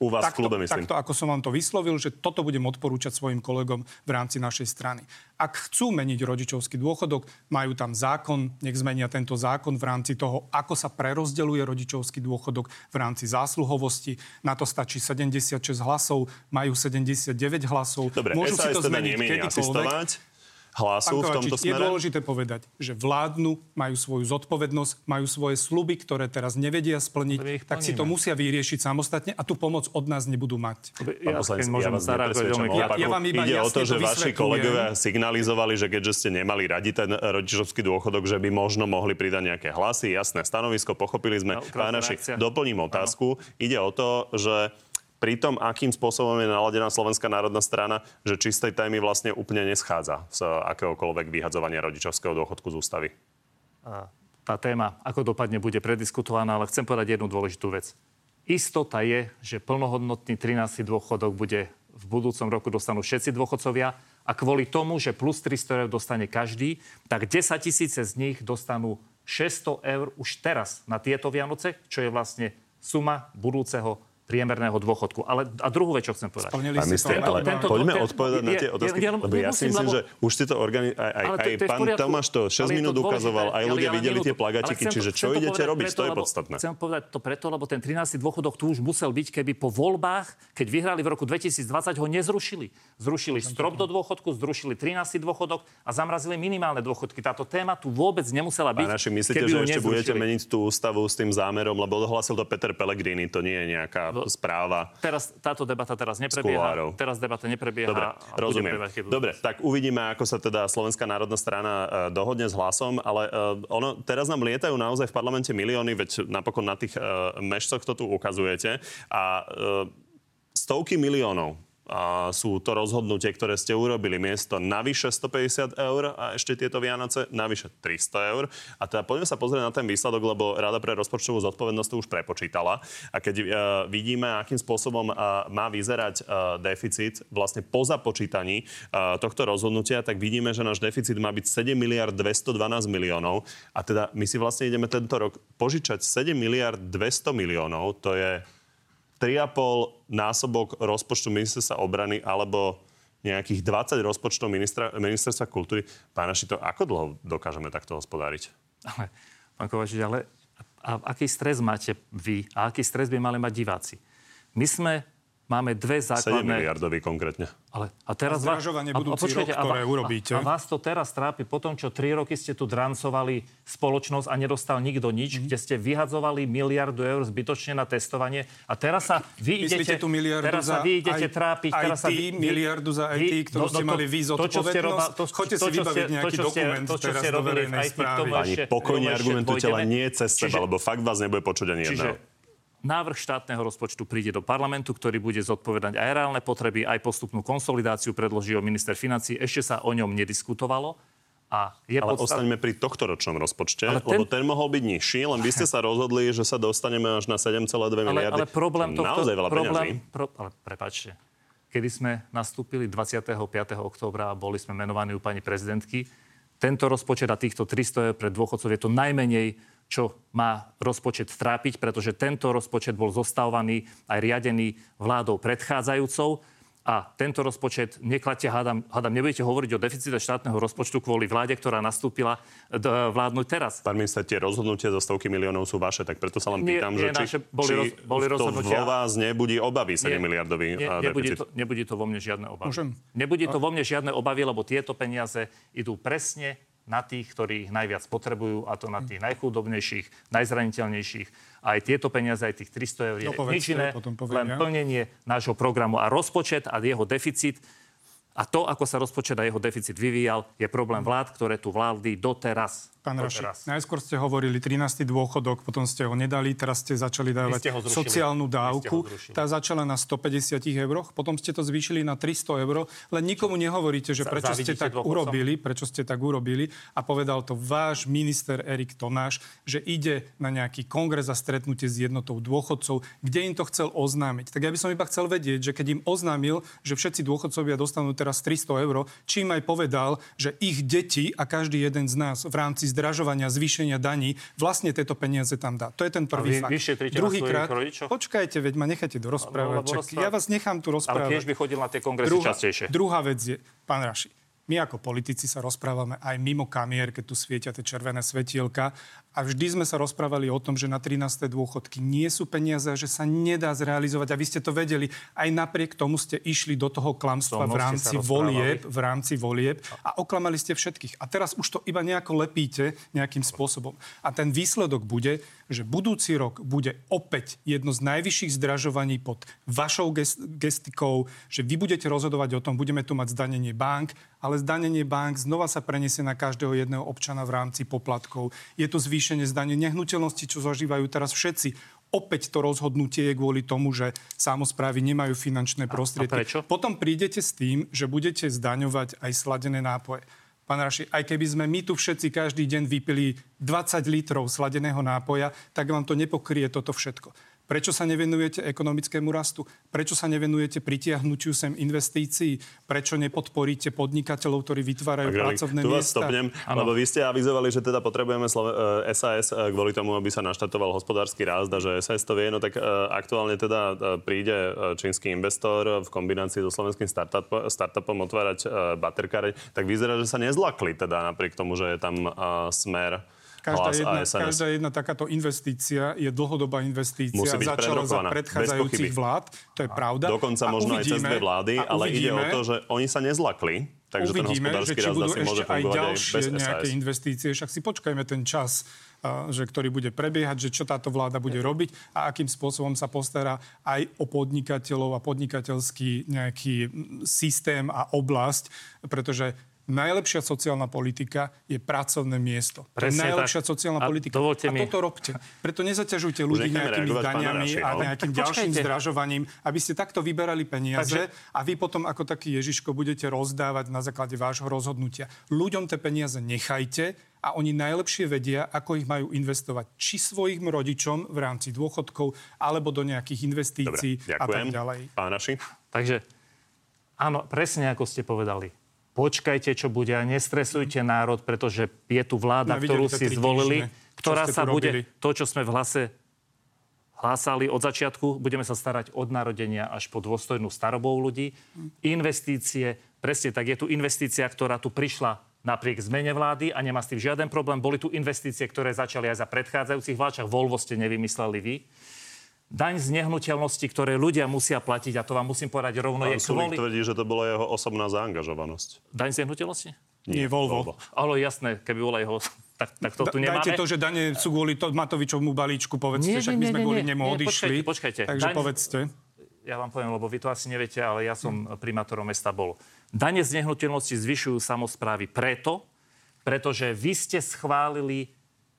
S1: U vás v
S6: takto,
S1: klube, myslím.
S6: takto, ako som vám to vyslovil, že toto budem odporúčať svojim kolegom v rámci našej strany. Ak chcú meniť rodičovský dôchodok, majú tam zákon, nech zmenia tento zákon v rámci toho, ako sa prerozdeluje rodičovský dôchodok v rámci zásluhovosti. Na to stačí 76 hlasov, majú 79 hlasov.
S1: Dobre,
S6: Môžu si
S1: SAS
S6: to
S1: teda
S6: zmeniť
S1: nemieni hlasu v
S6: Pán
S1: tomto
S6: Kovačič, je
S1: smere?
S6: dôležité povedať, že vládnu, majú svoju zodpovednosť, majú svoje sluby, ktoré teraz nevedia splniť, tak si to musia vyriešiť samostatne a tú pomoc od nás nebudú mať.
S7: Ja,
S1: Pán poslanec,
S7: môžem
S1: vás nepresvedčam opaku.
S6: Ja vám iba
S1: Ide o to,
S6: to
S1: že vaši
S6: vysvetľujem.
S1: kolegovia signalizovali, že keďže ste nemali radi ten rodičovský dôchodok, že by možno mohli pridať nejaké hlasy. Jasné stanovisko, pochopili sme.
S7: No,
S1: Pán
S7: reakcia.
S1: doplním otázku. Ide o to, že pri tom, akým spôsobom je naladená Slovenská národná strana, že čistej témy vlastne úplne neschádza z akéhokoľvek vyhadzovania rodičovského dôchodku z ústavy.
S7: tá téma, ako dopadne, bude prediskutovaná, ale chcem povedať jednu dôležitú vec. Istota je, že plnohodnotný 13. dôchodok bude v budúcom roku dostanú všetci dôchodcovia a kvôli tomu, že plus 300 eur dostane každý, tak 10 tisíce z nich dostanú 600 eur už teraz na tieto Vianoce, čo je vlastne suma budúceho priemerného dôchodku. Ale a druhú vec, čo chcem povedať.
S1: Pán
S6: ste
S1: minister,
S6: to,
S1: ale
S6: tento-
S1: poďme
S7: ten-
S1: odpovedať na
S7: je-
S1: tie otázky,
S7: je- je-
S1: lebo ja si myslím,
S7: lebo-
S1: že už si to organi... Aj, aj,
S7: to-
S1: aj
S7: to v
S1: pán
S7: poriadku.
S1: Tomáš to 6
S7: Ale je to
S1: minút
S7: dôležité.
S1: ukazoval, aj ľudia videli tie
S7: chcem-
S1: čiže čo
S7: to
S1: idete robiť,
S7: preto,
S1: to je podstatné.
S7: Chcem povedať to preto, lebo ten 13. dôchodok tu už musel byť, keby po voľbách, keď vyhrali v roku 2020, ho nezrušili. Zrušili strop do dôchodku, zrušili 13. dôchodok a zamrazili minimálne dôchodky. Táto téma tu vôbec nemusela byť,
S1: Pán Naši, myslíte, že ešte budete meniť tú ústavu s tým zámerom, lebo ohlasil to Peter Pellegrini, to nie je nejaká. Správa.
S7: Teraz, táto debata teraz neprebieha. Teraz debata neprebieha.
S1: Dobre, rozumiem. Dobre, tak uvidíme, ako sa teda Slovenská národná strana e, dohodne s hlasom, ale e, ono, teraz nám lietajú naozaj v parlamente milióny, veď napokon na tých e, mešcoch to tu ukazujete a stovky miliónov sú to rozhodnutie, ktoré ste urobili. Miesto navyše 150 eur a ešte tieto Vianoce navyše 300 eur. A teda poďme sa pozrieť na ten výsledok, lebo Rada pre rozpočtovú zodpovednosť to už prepočítala. A keď uh, vidíme, akým spôsobom uh, má vyzerať uh, deficit vlastne po započítaní uh, tohto rozhodnutia, tak vidíme, že náš deficit má byť 7 miliard 212 miliónov. A teda my si vlastne ideme tento rok požičať 7 miliard 200 miliónov. To je 3,5 násobok rozpočtu ministerstva obrany alebo nejakých 20 rozpočtov ministerstva kultúry. Pána to ako dlho dokážeme takto hospodáriť?
S7: Ale, pán Kovačič, ale a, a aký stres máte vy a aký stres by mali mať diváci? My sme, máme dve
S1: 7
S7: základné...
S1: miliardový konkrétne.
S7: Ale, a teraz
S6: A zdražovanie budúci rok, ktoré
S7: a,
S6: urobíte.
S7: A, a vás to teraz trápi po tom, čo tri roky ste tu drancovali spoločnosť a nedostal nikto nič,
S6: Mhm.
S7: kde ste vyhadzovali miliardu eur zbytočne na testovanie a teraz sa vy
S6: Myslíte
S7: idete,
S6: tú miliardu
S7: teraz
S6: za
S7: sa vy idete
S6: aj-
S7: trápiť.
S6: aj
S7: teraz sa vy, vy-
S6: miliardu za IT, ktorú ste mali vy
S7: to, ste roba-
S6: zodpovednosť? Choďte si vybaviť nejaký
S7: to, ste-
S6: dokument
S7: to, čo
S6: teraz
S7: ste
S6: do
S7: robili v
S6: verejnej
S7: IT,
S6: správy.
S1: Pani, pokojne argumentujte, len nie cez seba, lebo fakt vás nebude počuť ani jedného.
S7: Návrh štátneho rozpočtu príde do parlamentu, ktorý bude zodpovedať aj reálne potreby, aj postupnú konsolidáciu, predloží ho minister financí. Ešte sa o ňom nediskutovalo. A je
S1: Ale
S7: podstat...
S1: ostaňme pri tohto ročnom rozpočte,
S7: Ale
S1: ten... lebo
S7: ten-
S1: mohol byť nižší, len vy ste sa rozhodli, že sa dostaneme až na 7,2
S7: ale,
S1: miliardy.
S7: ale problém
S1: To. Naozaj veľa
S7: problém,
S1: peňazí.
S7: pro, ale prepáčte. Kedy sme nastúpili 25. októbra a boli sme menovaní u pani prezidentky, tento rozpočet a týchto 300 eur pre dôchodcov je to najmenej, čo má rozpočet trápiť, pretože tento rozpočet bol zostavovaný aj riadený vládou predchádzajúcou. A tento rozpočet, nekladte, hádam, hádam, nebudete hovoriť o deficite štátneho rozpočtu kvôli vláde, ktorá nastúpila d- vládnuť teraz.
S1: Pán minister, tie rozhodnutia zo stovky miliónov sú vaše, tak preto sa len
S7: Nie,
S1: pýtam, že
S7: nie,
S1: či,
S7: naše boli
S1: či
S7: roz- boli
S1: to
S7: rozhodnutia-
S1: vo vás nebudí obavy 7
S7: Nie,
S1: miliardový
S7: Nie, nebude,
S1: deficit.
S7: to, nebude to vo mne žiadne obavy.
S6: Môžem?
S7: Nebude to vo mne žiadne obavy, lebo tieto peniaze idú presne na tých, ktorí ich najviac potrebujú, a to na tých najchudobnejších, najzraniteľnejších. A aj tieto peniaze, aj tých 300 eur je
S6: No, povedzte,
S7: nič iné, len plnenie nášho programu. A rozpočet a jeho deficit a to, ako sa rozpočet a jeho deficit vyvíjal, je problém vlád, ktoré tu vládli doteraz.
S6: Pán Raši, najskôr ste hovorili 13. dôchodok, potom ste ho nedali, teraz ste začali dávať
S7: ste
S6: sociálnu dávku. Tá začala na 150 euroch, potom ste to zvýšili na 300 eur. Len nikomu nehovoríte, že prečo ste tak
S7: dôchodcom?
S6: urobili, prečo ste tak urobili. A povedal to váš minister Erik Tonáš, že ide na nejaký kongres a stretnutie s jednotou dôchodcov, kde im to chcel oznámiť. Tak ja by som iba chcel vedieť, že keď im oznámil, že všetci dôchodcovia dostanú teraz 300 eur, čím aj povedal, že ich deti a každý jeden z nás v rámci zdražovania, zvýšenia daní vlastne tieto peniaze tam dá. To je ten prvý
S7: a vy,
S6: fakt.
S7: Druhýkrát, počkajte,
S6: veď ma nechajte dorozprávať. No, rozpráv... Ja vás nechám tu rozprávať.
S7: Ale tiež by chodil na tie kongresy druhá, častejšie.
S6: Druhá vec je, pán Raši, my ako politici sa rozprávame aj mimo kamier, keď tu svietia tie červené svetielka. A vždy sme sa rozprávali o tom, že na 13. dôchodky nie sú peniaze, že sa nedá zrealizovať. A vy ste to vedeli. Aj napriek tomu ste išli do toho klamstva v rámci volieb, v rámci volieb a oklamali ste všetkých. A teraz už to iba nejako lepíte nejakým spôsobom. A ten výsledok bude, že budúci rok bude opäť jedno z najvyšších zdražovaní pod vašou gestikou, že vy budete rozhodovať o tom, budeme tu mať zdanenie bank, ale zdanenie bank znova sa preniesie na každého jedného občana v rámci poplatkov. Je to zvýšenie zdanie nehnuteľnosti, čo zažívajú teraz všetci. Opäť to rozhodnutie je kvôli tomu, že samozprávy nemajú finančné prostriedky.
S7: A prečo?
S6: Potom prídete s tým, že budete zdaňovať aj sladené nápoje. Pán Raši, aj keby sme my tu všetci každý deň vypili 20 litrov sladeného nápoja, tak vám to nepokrie toto všetko. Prečo sa nevenujete ekonomickému rastu? Prečo sa nevenujete pritiahnutiu sem investícií? Prečo nepodporíte podnikateľov, ktorí vytvárajú tak, pracovné tu miesta?
S1: Stopnem, lebo vy ste avizovali, že teda potrebujeme SAS eh, eh, kvôli tomu, aby sa naštartoval hospodársky rast a že SAS to vie, no tak eh, aktuálne teda príde čínsky investor v kombinácii so slovenským startup, startupom otvárať baterkáre, tak vyzerá, že sa nezlakli teda napriek tomu, že je tam smer
S6: Každá jedna, každá jedna takáto investícia je dlhodobá investícia. Musí byť Začala za predchádzajúcich vlád, to je pravda.
S1: Dokonca a možno uvidíme, aj cez dve vlády, ale ide o to, že oni sa nezlakli. Takže
S6: uvidíme,
S1: ten
S6: že či budú ešte aj ďalšie aj nejaké SAS. investície. Však si počkajme ten čas, že, ktorý bude prebiehať, že čo táto vláda bude robiť a akým spôsobom sa postará aj o podnikateľov a podnikateľský nejaký systém a oblasť, pretože najlepšia sociálna politika je pracovné miesto. Presne najlepšia tak. sociálna a politika. A mi... toto robte. Preto nezaťažujte ľudí nejakými daňami a no. nejakým tak ďalším počkajte. zdražovaním, aby ste takto vyberali peniaze Takže... a vy potom ako taký Ježiško budete rozdávať na základe vášho rozhodnutia. Ľuďom tie peniaze nechajte a oni najlepšie vedia, ako ich majú investovať. Či svojim rodičom v rámci dôchodkov, alebo do nejakých investícií Dobre, a tak ďalej.
S1: Pán Naši.
S7: Takže áno, presne ako ste povedali počkajte, čo bude a nestresujte národ, pretože je tu vláda, no, ktorú si zvolili, týždne, ktorá sa bude, to, čo sme v hlase hlásali od začiatku, budeme sa starať od narodenia až po dôstojnú starobou ľudí. Investície, presne tak, je tu investícia, ktorá tu prišla napriek zmene vlády a nemá s tým žiaden problém. Boli tu investície, ktoré začali aj za predchádzajúcich vlád, Volvo ste nevymysleli vy daň z nehnuteľnosti, ktoré ľudia musia platiť, a to vám musím povedať rovno,
S1: Pán je kvôli... tvrdí, že to bola jeho osobná zaangažovanosť.
S7: Daň z nehnuteľnosti?
S6: Nie, Nie Volvo. Volvo.
S7: Ale jasné, keby bola jeho... Tak, tak to tu nemáme.
S6: Dajte to, že dane sú kvôli to Matovičovmu balíčku, povedzte, nie, však my sme nie, kvôli nemu odišli.
S7: Počkajte, počkajte.
S6: Takže daň... povedzte.
S7: Ja vám poviem, lebo vy to asi neviete, ale ja som hmm. primátorom mesta bol. Dane z nehnuteľnosti zvyšujú samozprávy preto, pretože vy ste schválili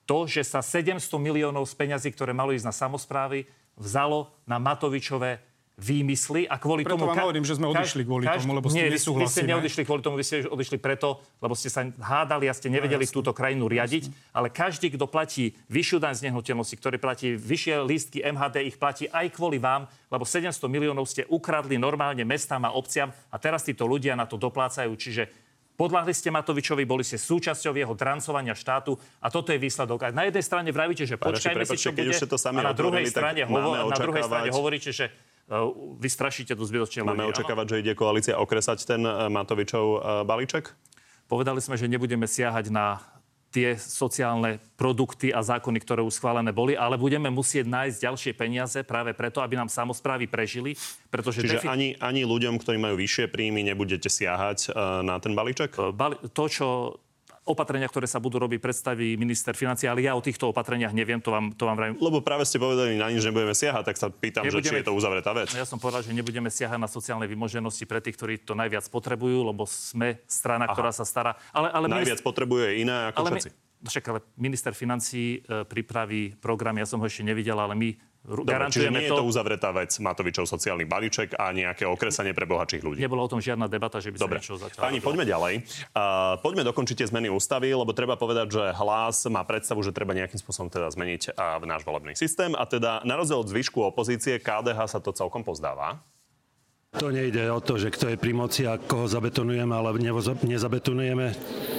S7: to, že sa 700 miliónov z peňazí, ktoré malo ísť na samozprávy, vzalo na Matovičové výmysly a kvôli
S6: preto
S7: tomu...
S6: Preto vám hovorím, že sme odišli kvôli kaž, tomu, lebo ste nie,
S7: vy, vy ste neodišli kvôli tomu, vy ste odišli preto, lebo ste sa hádali a ste nevedeli no, túto krajinu riadiť, jasne. ale každý, kto platí vyššiu daň z nehnuteľnosti, ktorý platí vyššie lístky MHD, ich platí aj kvôli vám, lebo 700 miliónov ste ukradli normálne mestám a obciam a teraz títo ľudia na to doplácajú, čiže Podľahli ste Matovičovi, boli ste súčasťou jeho drancovania štátu a toto je výsledok. A na jednej strane vravíte, že počkajme si, čo bude,
S1: to sami
S7: a na druhej, strane, hovo- na druhej strane hovoríte, že uh, vy strašíte tu zbytočne
S1: Máme ľudí. očakávať, že ide koalícia okresať ten uh, Matovičov uh, balíček?
S7: Povedali sme, že nebudeme siahať na tie sociálne produkty a zákony, ktoré už schválené boli, ale budeme musieť nájsť ďalšie peniaze práve preto, aby nám samozprávy prežili. Pretože
S1: Čiže defi- ani, ani ľuďom, ktorí majú vyššie príjmy, nebudete siahať uh, na ten balíček?
S7: Bali- to, čo opatrenia, ktoré sa budú robiť, predstaví minister financí, ale ja o týchto opatreniach neviem, to vám, to vám vravím.
S1: Lebo práve ste povedali, na nič nebudeme siahať, tak sa pýtam, nebudeme, že či je to uzavretá vec.
S7: Ja som povedal, že nebudeme siahať na sociálne vymoženosti pre tých, ktorí to najviac potrebujú, lebo sme strana, Aha. ktorá sa stará. Ale, ale
S1: najviac minister... potrebuje iné ako ale všetci.
S7: My... Však ale minister financí e, pripraví program, ja som ho ešte nevidel, ale my
S1: Dobre, čiže nie to... je to uzavretá vec Matovičov sociálny balíček a nejaké okresanie pre bohatších ľudí.
S7: Nebola o tom žiadna debata, že by sa Dobre. niečo začalo.
S1: Pani, poďme ďalej. Uh, poďme dokončiť tie zmeny ústavy, lebo treba povedať, že hlas má predstavu, že treba nejakým spôsobom teda zmeniť uh, náš volebný systém a teda na rozdiel od zvyšku opozície KDH sa to celkom pozdáva.
S10: To nejde o to, že kto je pri moci a koho zabetonujeme, ale nezabetonujeme.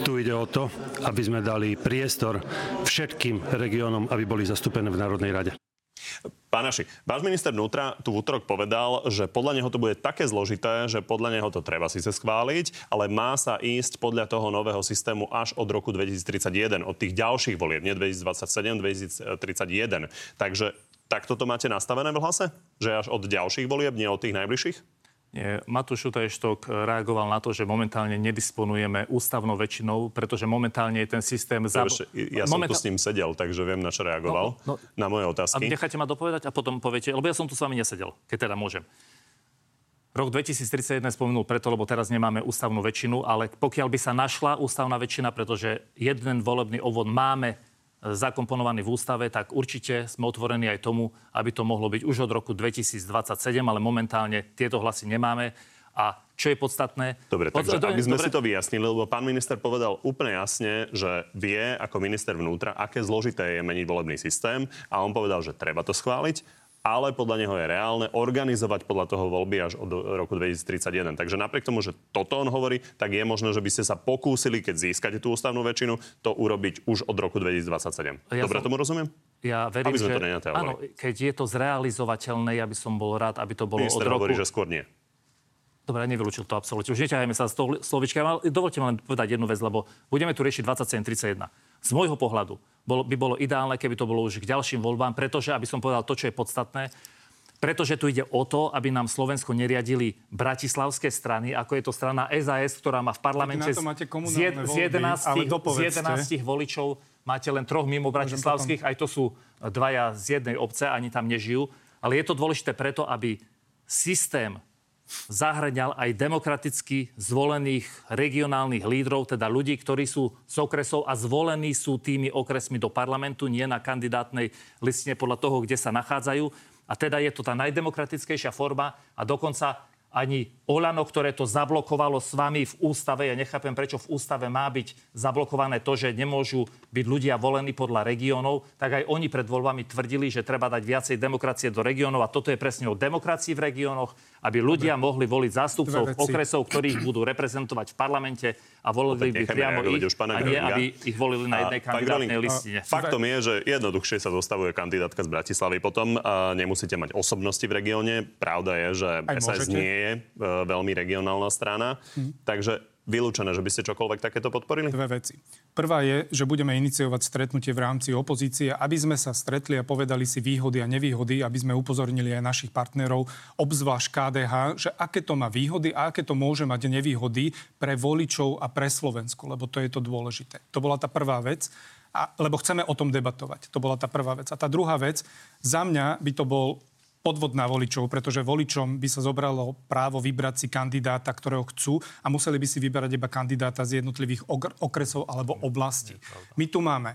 S10: Tu ide o to, aby sme dali priestor všetkým regiónom, aby boli zastúpené v Národnej rade.
S1: Pán Naši, váš minister vnútra tu v útorok povedal, že podľa neho to bude také zložité, že podľa neho to treba síce schváliť, ale má sa ísť podľa toho nového systému až od roku 2031, od tých ďalších volieb, nie 2027, 2031. Takže takto to máte nastavené v hlase? Že až od ďalších volieb, nie od tých najbližších?
S7: Nie, Matúš Šutajštok reagoval na to, že momentálne nedisponujeme ústavnou väčšinou, pretože momentálne je ten systém...
S1: Zab... Ja som Momentál... tu s ním sedel, takže viem, na čo reagoval. No, no, na moje otázky.
S7: A necháte ma dopovedať a potom poviete, lebo ja som tu s vami nesedel, keď teda môžem. Rok 2031 spomenul preto, lebo teraz nemáme ústavnú väčšinu, ale pokiaľ by sa našla ústavná väčšina, pretože jeden volebný obvod máme zakomponovaný v ústave, tak určite sme otvorení aj tomu, aby to mohlo byť už od roku 2027, ale momentálne tieto hlasy nemáme. A čo je podstatné...
S1: Dobre, takže Pod... aby sme Dobre. si to vyjasnili, lebo pán minister povedal úplne jasne, že vie ako minister vnútra, aké zložité je meniť volebný systém a on povedal, že treba to schváliť ale podľa neho je reálne organizovať podľa toho voľby až od roku 2031. Takže napriek tomu, že toto on hovorí, tak je možné, že by ste sa pokúsili, keď získate tú ústavnú väčšinu, to urobiť už od roku 2027. Ja Dobre som... tomu rozumiem?
S7: Ja verím, že áno, keď je to zrealizovateľné, ja by som bol rád, aby to bolo
S1: Minister
S7: od roku...
S1: hovorí, že skôr nie.
S7: Dobre, nevylúčil to absolútne. Už neťahajme sa z toho slovička. Dovolte ma len povedať jednu vec, lebo budeme tu riešiť 27-31. Z môjho pohľadu bolo, by bolo ideálne, keby to bolo už k ďalším voľbám, pretože, aby som povedal to, čo je podstatné, pretože tu ide o to, aby nám Slovensko neriadili bratislavské strany, ako je to strana SAS, ktorá má v parlamente z, z, 11, z 11 voličov máte len troch mimo bratislavských, aj to sú dvaja z jednej obce, ani tam nežijú. Ale je to dôležité preto, aby systém zahrňal aj demokraticky zvolených regionálnych lídrov, teda ľudí, ktorí sú z okresov a zvolení sú tými okresmi do parlamentu, nie na kandidátnej listine podľa toho, kde sa nachádzajú. A teda je to tá najdemokratickejšia forma a dokonca ani Olano, ktoré to zablokovalo s vami v ústave. Ja nechápem, prečo v ústave má byť zablokované to, že nemôžu byť ľudia volení podľa regiónov. Tak aj oni pred voľbami tvrdili, že treba dať viacej demokracie do regiónov a toto je presne o demokracii v regiónoch, aby ľudia Dobre. mohli voliť zástupcov okresov, ktorých budú reprezentovať v parlamente a volili by priamo ich, už a nie, aby ich volili na jednej kandidátnej listine.
S1: Faktom je, že jednoduchšie sa dostavuje kandidátka z Bratislavy. Potom a nemusíte mať osobnosti v regióne. Pravda je, že Aj SAS môžete. nie je e, veľmi regionálna strana. Hm. Takže vylúčené, že by ste čokoľvek takéto podporili?
S6: Dve veci. Prvá je, že budeme iniciovať stretnutie v rámci opozície, aby sme sa stretli a povedali si výhody a nevýhody, aby sme upozornili aj našich partnerov, obzvlášť KDH, že aké to má výhody a aké to môže mať nevýhody pre voličov a pre Slovensku, lebo to je to dôležité. To bola tá prvá vec. A, lebo chceme o tom debatovať. To bola tá prvá vec. A tá druhá vec, za mňa by to bol podvod na voličov, pretože voličom by sa zobralo právo vybrať si kandidáta, ktorého chcú a museli by si vyberať iba kandidáta z jednotlivých okresov alebo oblastí. My tu máme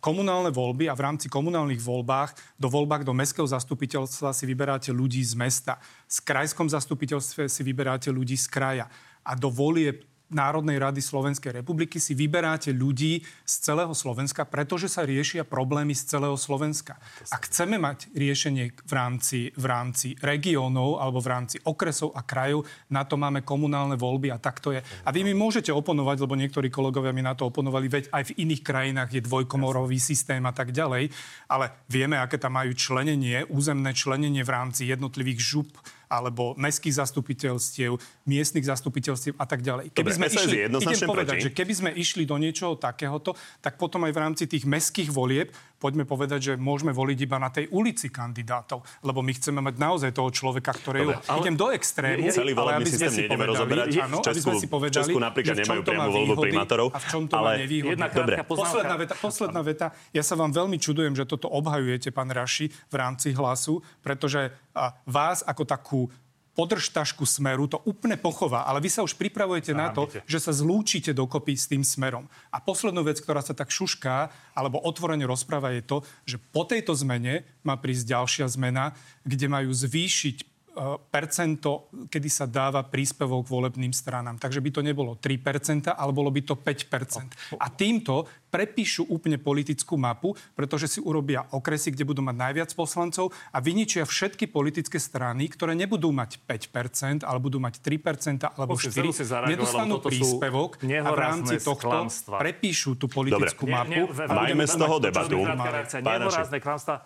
S6: komunálne voľby a v rámci komunálnych voľbách do voľbách do mestského zastupiteľstva si vyberáte ľudí z mesta. Z krajskom zastupiteľstve si vyberáte ľudí z kraja. A do volie Národnej rady Slovenskej republiky si vyberáte ľudí z celého Slovenska, pretože sa riešia problémy z celého Slovenska. Ak chceme mať riešenie v rámci, v rámci regiónov alebo v rámci okresov a krajov, na to máme komunálne voľby a tak to je. A vy mi môžete oponovať, lebo niektorí kolegovia mi na to oponovali, veď aj v iných krajinách je dvojkomorový systém a tak ďalej, ale vieme, aké tam majú členenie, územné členenie v rámci jednotlivých žup alebo mestských zastupiteľstiev, miestnych zastupiteľstiev a tak ďalej.
S1: Keby Dobre, sme išli, idem
S6: povedať,
S1: proti.
S6: že keby sme išli do niečoho takéhoto, tak potom aj v rámci tých mestských volieb poďme povedať, že môžeme voliť iba na tej ulici kandidátov, lebo my chceme mať naozaj toho človeka, ktorý Dobre, ale... idem do extrému,
S1: celý ale aby sme si povedali, rozoberať. Áno, Česku, aby sme si povedali, Česku napríklad nemajú priamu voľbu primátorov.
S6: A v čom to ale... má nevýhody. Dobre. Posledná veta, posledná veta. Ja sa vám veľmi čudujem, že toto obhajujete, pán Raši, v rámci hlasu, pretože vás ako takú podržtašku smeru to úplne pochová, ale vy sa už pripravujete na to, že sa zlúčite dokopy s tým smerom. A poslednú vec, ktorá sa tak šušká, alebo otvorene rozpráva, je to, že po tejto zmene má prísť ďalšia zmena, kde majú zvýšiť percento, kedy sa dáva príspevok volebným stranám. Takže by to nebolo 3%, ale bolo by to 5%. A týmto prepíšu úplne politickú mapu, pretože si urobia okresy, kde budú mať najviac poslancov a vyničia všetky politické strany, ktoré nebudú mať 5%, ale budú mať 3% alebo 4%. Nedostanú príspevok a v rámci tohto klamstva. prepíšu tú politickú Dobre. mapu.
S1: Nie, nie, majme z toho debatu.
S7: Nehorázne klamstva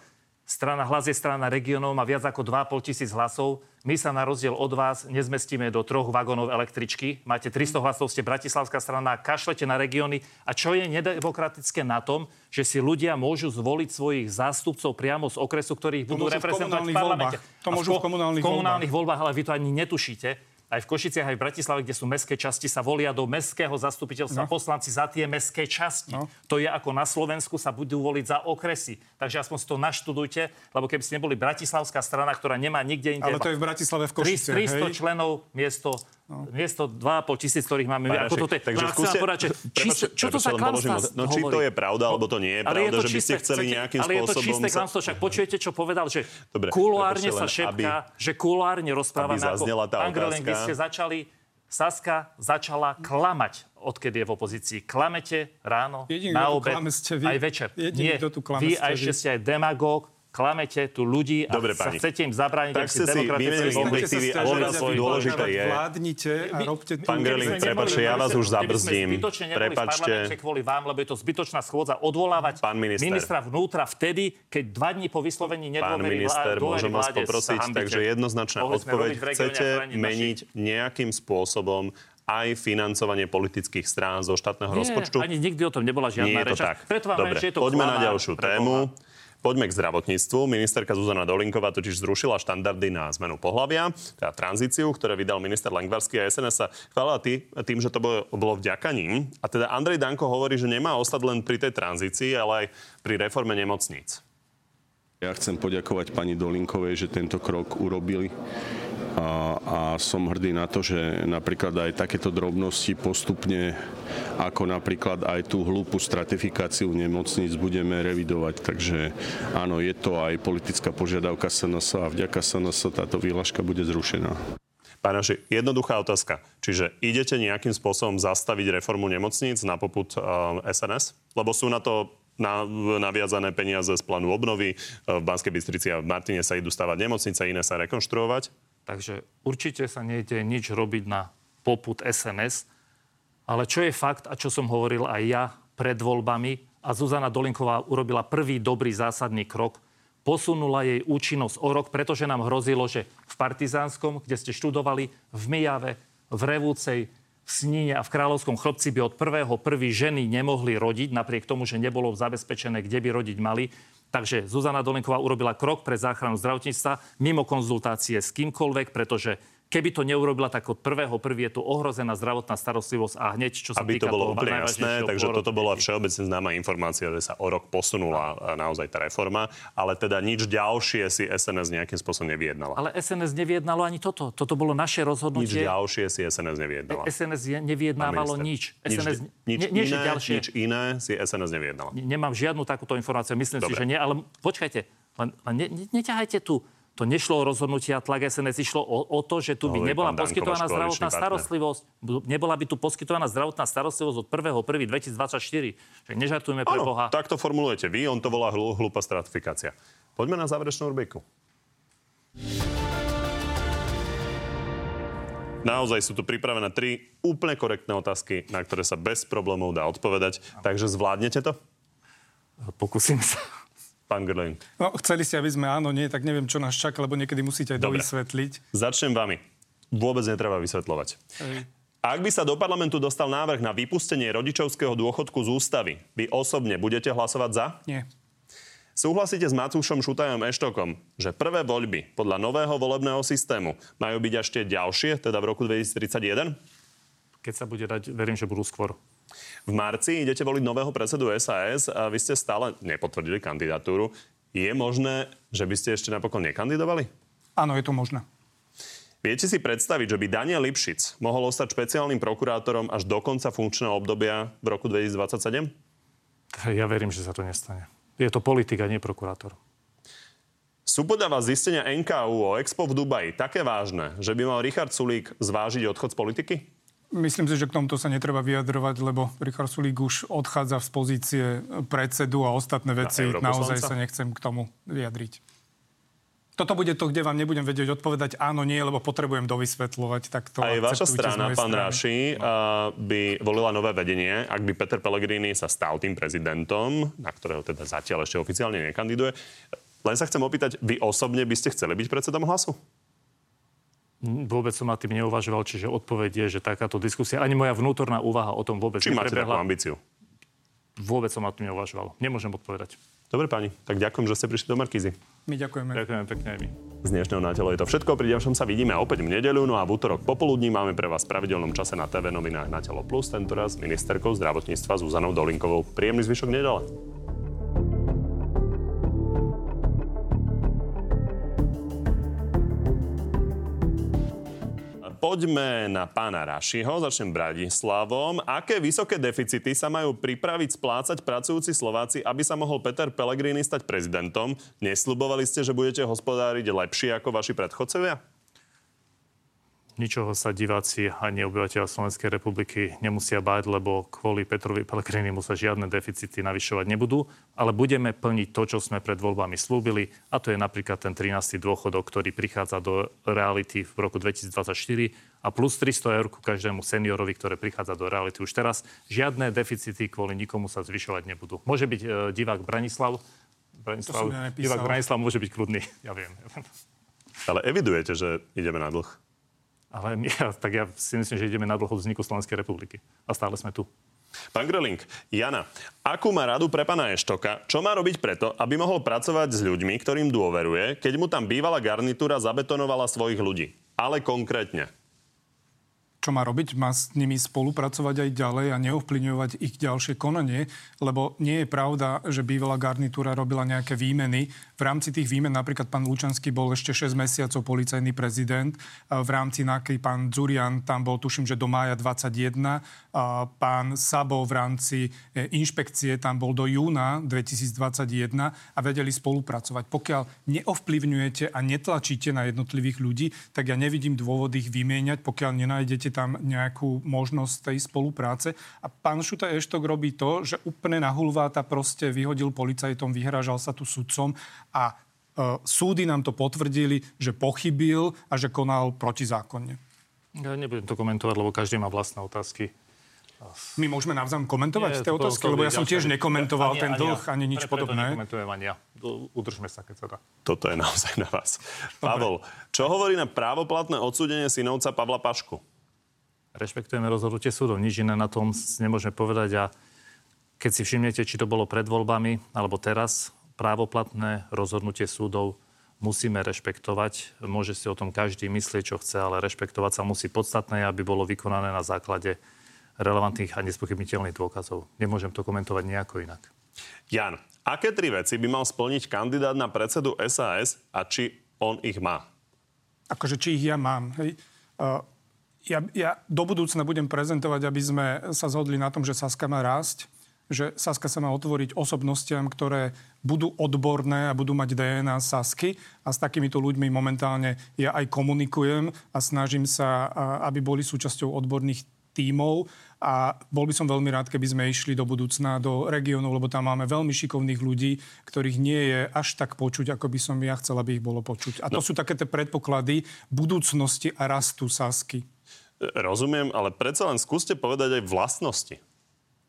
S7: Strana hlas je strana regionov, má viac ako 2,5 tisíc hlasov. My sa na rozdiel od vás nezmestíme do troch vagónov električky. Máte 300 hlasov, ste bratislavská strana, kašlete na regióny. A čo je nedemokratické na tom, že si ľudia môžu zvoliť svojich zástupcov priamo z okresu, ktorých budú reprezentovať v parlamente.
S6: To môžu v komunálnych,
S7: komunálnych voľbách. ale vy to ani netušíte aj v Košiciach, aj v Bratislave, kde sú mestské časti, sa volia do mestského zastupiteľstva no. poslanci za tie mestské časti. No. To je ako na Slovensku sa budú voliť za okresy. Takže aspoň si to naštudujte, lebo keby ste neboli bratislavská strana, ktorá nemá nikde inde.
S6: Ale to je v Bratislave v Košiciach,
S7: 300 hej? členov miesto No. Miesto 2,5 tisíc, ktorých máme. Pane, ako toto je.
S1: Takže skúste, povedať, že čiste, čo to sa klamstvá No či to je pravda, alebo to nie je pravda, že by ste chceli nejakým
S7: ale spôsobom... Ale je to čisté klamstvo, však počujete, čo povedal, že Dobre, kuloárne sa šepká, že kuloárne rozprávame ako... Angrelen, vy ste začali Saska začala klamať, odkedy je v opozícii. Klamete ráno, Jediný, na obed, aj večer.
S6: Jediný, Nie,
S7: vy a ešte ste aj demagóg, klamete tu ľudí a Dobre, sa chcete im zabrániť,
S1: tak ste si vymenili inventívy a svoj dôležité je...
S6: Vládnite a robte...
S1: Pán Gerling, prepáčte, ja vás už zabrzdím.
S7: Prepačte. kvôli vám, lebo je to zbytočná schôdza odvolávať Pán minister. ministra vnútra vtedy, keď dva dní po vyslovení nedôvery Pán minister, môžem vás poprosiť,
S1: takže jednoznačná odpoveď. Chcete meniť nejakým spôsobom aj financovanie politických strán zo štátneho Nie, rozpočtu?
S7: ani nikdy o tom nebola žiadna
S1: reč. Preto vám Dobre, že je to poďme na ďalšiu tému. Poďme k zdravotníctvu. Ministerka Zuzana Dolinková totiž zrušila štandardy na zmenu pohľavia, teda tranzíciu, ktoré vydal minister Lengvarský a SNS sa chválila tý, tým, že to bolo, bolo vďaka ním. A teda Andrej Danko hovorí, že nemá ostať len pri tej tranzícii, ale aj pri reforme nemocníc.
S11: Ja chcem poďakovať pani Dolinkovej, že tento krok urobili a, a som hrdý na to, že napríklad aj takéto drobnosti postupne, ako napríklad aj tú hlúpu stratifikáciu nemocníc budeme revidovať. Takže áno, je to aj politická požiadavka SNS a vďaka SNS táto výlažka bude zrušená.
S1: Pánaši, jednoduchá otázka. Čiže idete nejakým spôsobom zastaviť reformu nemocníc na poput uh, SNS? Lebo sú na to na, naviazané peniaze z plánu obnovy. V Banskej Bystrici a v Martine sa idú stavať nemocnice, iné sa rekonštruovať.
S7: Takže určite sa nejde nič robiť na poput SMS, ale čo je fakt a čo som hovoril aj ja pred voľbami a Zuzana Dolinková urobila prvý dobrý zásadný krok, posunula jej účinnosť o rok, pretože nám hrozilo, že v Partizánskom, kde ste študovali, v Mijave, v Revúcej, v Sníne a v Kráľovskom chlpci by od prvého prvý ženy nemohli rodiť, napriek tomu, že nebolo zabezpečené, kde by rodiť mali. Takže Zuzana Dolenková urobila krok pre záchranu zdravotníctva mimo konzultácie s kýmkoľvek, pretože Keby to neurobila, tak od prvého prvý je tu ohrozená zdravotná starostlivosť a hneď, čo sa
S1: Aby
S7: týka
S1: to bolo úplne jasné, takže toto bola všeobecne známa informácia, že sa o rok posunula naozaj tá reforma, ale teda nič ďalšie si SNS nejakým spôsobom nevyjednala.
S7: Ale SNS nevyjednalo ani toto. Toto bolo naše rozhodnutie.
S1: Nič ďalšie si SNS nevyjednala.
S7: SNS nevyjednávalo nič.
S1: SNS, nič, nič, nie, iné, ďalšie, nič iné si SNS nevyjednala.
S7: Nemám žiadnu takúto informáciu. Myslím Dobre. si, že nie, ale počkajte, len, len ne, ne, neťahajte tu to nešlo o rozhodnutia tlak SNS, išlo o, o to, že tu by nebola poskytovaná zdravotná starostlivosť. Nebola by tu poskytovaná zdravotná starostlivosť od 1.1.2024. Že nežartujme pre Boha.
S1: tak to formulujete vy, on to volá hl- hlúpa stratifikácia. Poďme na záverečnú rubriku. Naozaj sú tu pripravené tri úplne korektné otázky, na ktoré sa bez problémov dá odpovedať. Takže zvládnete to?
S7: Pokúsim sa.
S1: Pán Gerling.
S6: No, chceli ste, aby sme áno, nie, tak neviem, čo nás čaká, lebo niekedy musíte aj Dobre. dovysvetliť.
S1: Začnem vami. Vôbec netreba vysvetľovať. Ej. Ak by sa do parlamentu dostal návrh na vypustenie rodičovského dôchodku z ústavy, vy osobne budete hlasovať za?
S6: Nie.
S1: Súhlasíte s Matúšom Šutajom Eštokom, že prvé voľby podľa nového volebného systému majú byť ešte ďalšie, teda v roku 2031?
S7: Keď sa bude dať, verím, že budú skôr.
S1: V marci idete voliť nového predsedu SAS a vy ste stále nepotvrdili kandidatúru. Je možné, že by ste ešte napokon nekandidovali?
S6: Áno, je to možné.
S1: Viete si predstaviť, že by Daniel Lipšic mohol ostať špeciálnym prokurátorom až do konca funkčného obdobia v roku 2027?
S7: Ja verím, že sa to nestane. Je to politika, nie prokurátor.
S1: Sú podľa vás zistenia NKU o Expo v Dubaji také vážne, že by mal Richard Sulík zvážiť odchod z politiky?
S6: Myslím si, že k tomuto sa netreba vyjadrovať, lebo Richard Sulík už odchádza z pozície predsedu a ostatné veci naozaj sa nechcem k tomu vyjadriť. Toto bude to, kde vám nebudem vedieť odpovedať áno, nie, lebo potrebujem dovysvetľovať. Tak to
S1: Aj vaša strana, pán Raši, no. by volila nové vedenie, ak by Peter Pellegrini sa stal tým prezidentom, na ktorého teda zatiaľ ešte oficiálne nekandiduje. Len sa chcem opýtať, vy osobne by ste chceli byť predsedom hlasu?
S7: Vôbec som na tým neuvažoval, čiže odpoveď je, že takáto diskusia, ani moja vnútorná úvaha o tom vôbec
S1: Či máte takú ambíciu?
S7: Vôbec som na tým neuvažoval. Nemôžem odpovedať.
S1: Dobre pani, tak ďakujem, že ste prišli do Markízy.
S6: My ďakujeme.
S7: Ďakujeme pekne aj my.
S1: Z dnešného na telo je to všetko. Pri ďalšom sa vidíme opäť v nedeľu, no a v útorok popoludní máme pre vás v pravidelnom čase na TV novinách na Telo Plus, tentoraz ministerkou zdravotníctva Zuzanou Dolinkovou. Príjemný zvyšok nedele. Poďme na pána Rašiho, začnem Bratislavom. Aké vysoké deficity sa majú pripraviť splácať pracujúci Slováci, aby sa mohol Peter Pellegrini stať prezidentom? Nesľubovali ste, že budete hospodáriť lepšie ako vaši predchodcovia?
S7: Ničoho sa diváci ani obyvateľ Slovenskej republiky nemusia báť, lebo kvôli Petrovi Pelegrinimu sa žiadne deficity navyšovať nebudú, ale budeme plniť to, čo sme pred voľbami slúbili, a to je napríklad ten 13. dôchodok, ktorý prichádza do reality v roku 2024 a plus 300 eur ku každému seniorovi, ktoré prichádza do reality už teraz. Žiadne deficity kvôli nikomu sa zvyšovať nebudú. Môže byť e, divák Branislav, Branislav divák Branislav môže byť kľudný, ja viem.
S1: Ale evidujete, že ideme na dlh.
S7: Ale my, tak ja si myslím, že ideme na dlho vzniku Slovenskej republiky. A stále sme tu.
S1: Pán Grelink, Jana, akú má radu pre pána Eštoka? Čo má robiť preto, aby mohol pracovať s ľuďmi, ktorým dôveruje, keď mu tam bývalá garnitúra zabetonovala svojich ľudí? Ale konkrétne
S6: čo má robiť, má s nimi spolupracovať aj ďalej a neovplyvňovať ich ďalšie konanie, lebo nie je pravda, že bývalá garnitúra robila nejaké výmeny. V rámci tých výmen napríklad pán Lučanský bol ešte 6 mesiacov policajný prezident, v rámci NAKY pán Zurian tam bol tuším, že do mája 21, pán Sabo v rámci e, inšpekcie tam bol do júna 2021 a vedeli spolupracovať. Pokiaľ neovplyvňujete a netlačíte na jednotlivých ľudí, tak ja nevidím dôvod ich vymieňať, pokiaľ nenájdete nájdete tam nejakú možnosť tej spolupráce. A pán Šuta Eštok robí to, že úplne na hulváta proste vyhodil policajtom, vyhražal sa tu sudcom a e, súdy nám to potvrdili, že pochybil a že konal protizákonne.
S7: Ja nebudem to komentovať, lebo každý má vlastné otázky.
S6: My môžeme navzájom komentovať Nie, tie otázky, lebo ja som tiež nekomentoval ani, ten dlh, ani, ani nič pre, podobné.
S7: Nekomentujem ani ja. Udržme sa, keď sa dá.
S1: Toto je naozaj na vás. Pavel, čo hovorí na právoplatné odsúdenie synovca Pavla Pašku?
S7: rešpektujeme rozhodnutie súdov. Nič iné na tom nemôžeme povedať a keď si všimnete, či to bolo pred voľbami alebo teraz, právoplatné rozhodnutie súdov musíme rešpektovať. Môže si o tom každý myslieť, čo chce, ale rešpektovať sa musí podstatné, aby bolo vykonané na základe relevantných a nespochybniteľných dôkazov. Nemôžem to komentovať nejako inak.
S1: Jan, aké tri veci by mal splniť kandidát na predsedu SAS a či on ich má?
S6: Akože či ich ja mám. Hej. Uh ja, ja do budúcna budem prezentovať, aby sme sa zhodli na tom, že Saska má rásť, že Saska sa má otvoriť osobnostiam, ktoré budú odborné a budú mať DNA Sasky a s takýmito ľuďmi momentálne ja aj komunikujem a snažím sa, aby boli súčasťou odborných tímov a bol by som veľmi rád, keby sme išli do budúcna, do regiónov, lebo tam máme veľmi šikovných ľudí, ktorých nie je až tak počuť, ako by som ja chcel, aby ich bolo počuť. A to no. sú také tie predpoklady budúcnosti a rastu Sasky.
S1: Rozumiem, ale predsa len skúste povedať aj vlastnosti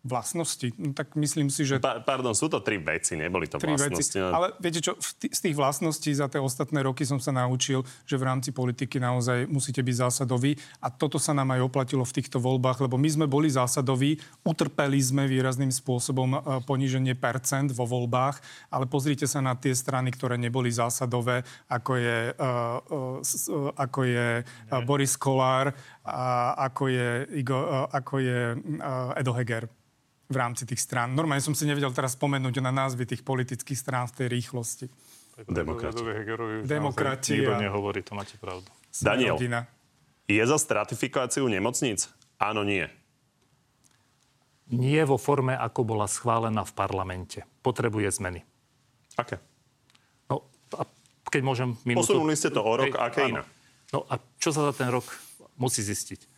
S6: vlastnosti. No, tak myslím si, že...
S1: Pa, pardon, sú to tri veci, neboli to tri vlastnosti. Veci.
S6: Ale viete čo, z tých vlastností za tie ostatné roky som sa naučil, že v rámci politiky naozaj musíte byť zásadoví a toto sa nám aj oplatilo v týchto voľbách, lebo my sme boli zásadoví, utrpeli sme výrazným spôsobom e, poníženie percent vo voľbách, ale pozrite sa na tie strany, ktoré neboli zásadové, ako je, uh, uh, ako je uh, Boris Kolár, a ako je, Igo, ako je Edo Heger v rámci tých strán. Normálne som si nevedel teraz spomenúť na názvy tých politických strán v tej rýchlosti.
S1: Demokrati.
S6: Demokrati.
S7: Nikto nehovorí, to máte pravdu.
S1: Daniel, rodina. je za stratifikáciu nemocníc? Áno, nie.
S7: Nie vo forme, ako bola schválená v parlamente. Potrebuje zmeny.
S1: Aké?
S7: No, a keď môžem minútu.
S1: Posunuli ste to o rok,
S7: Hej,
S1: aké
S7: áno.
S1: iné?
S7: No a čo sa za ten rok musí zistiť?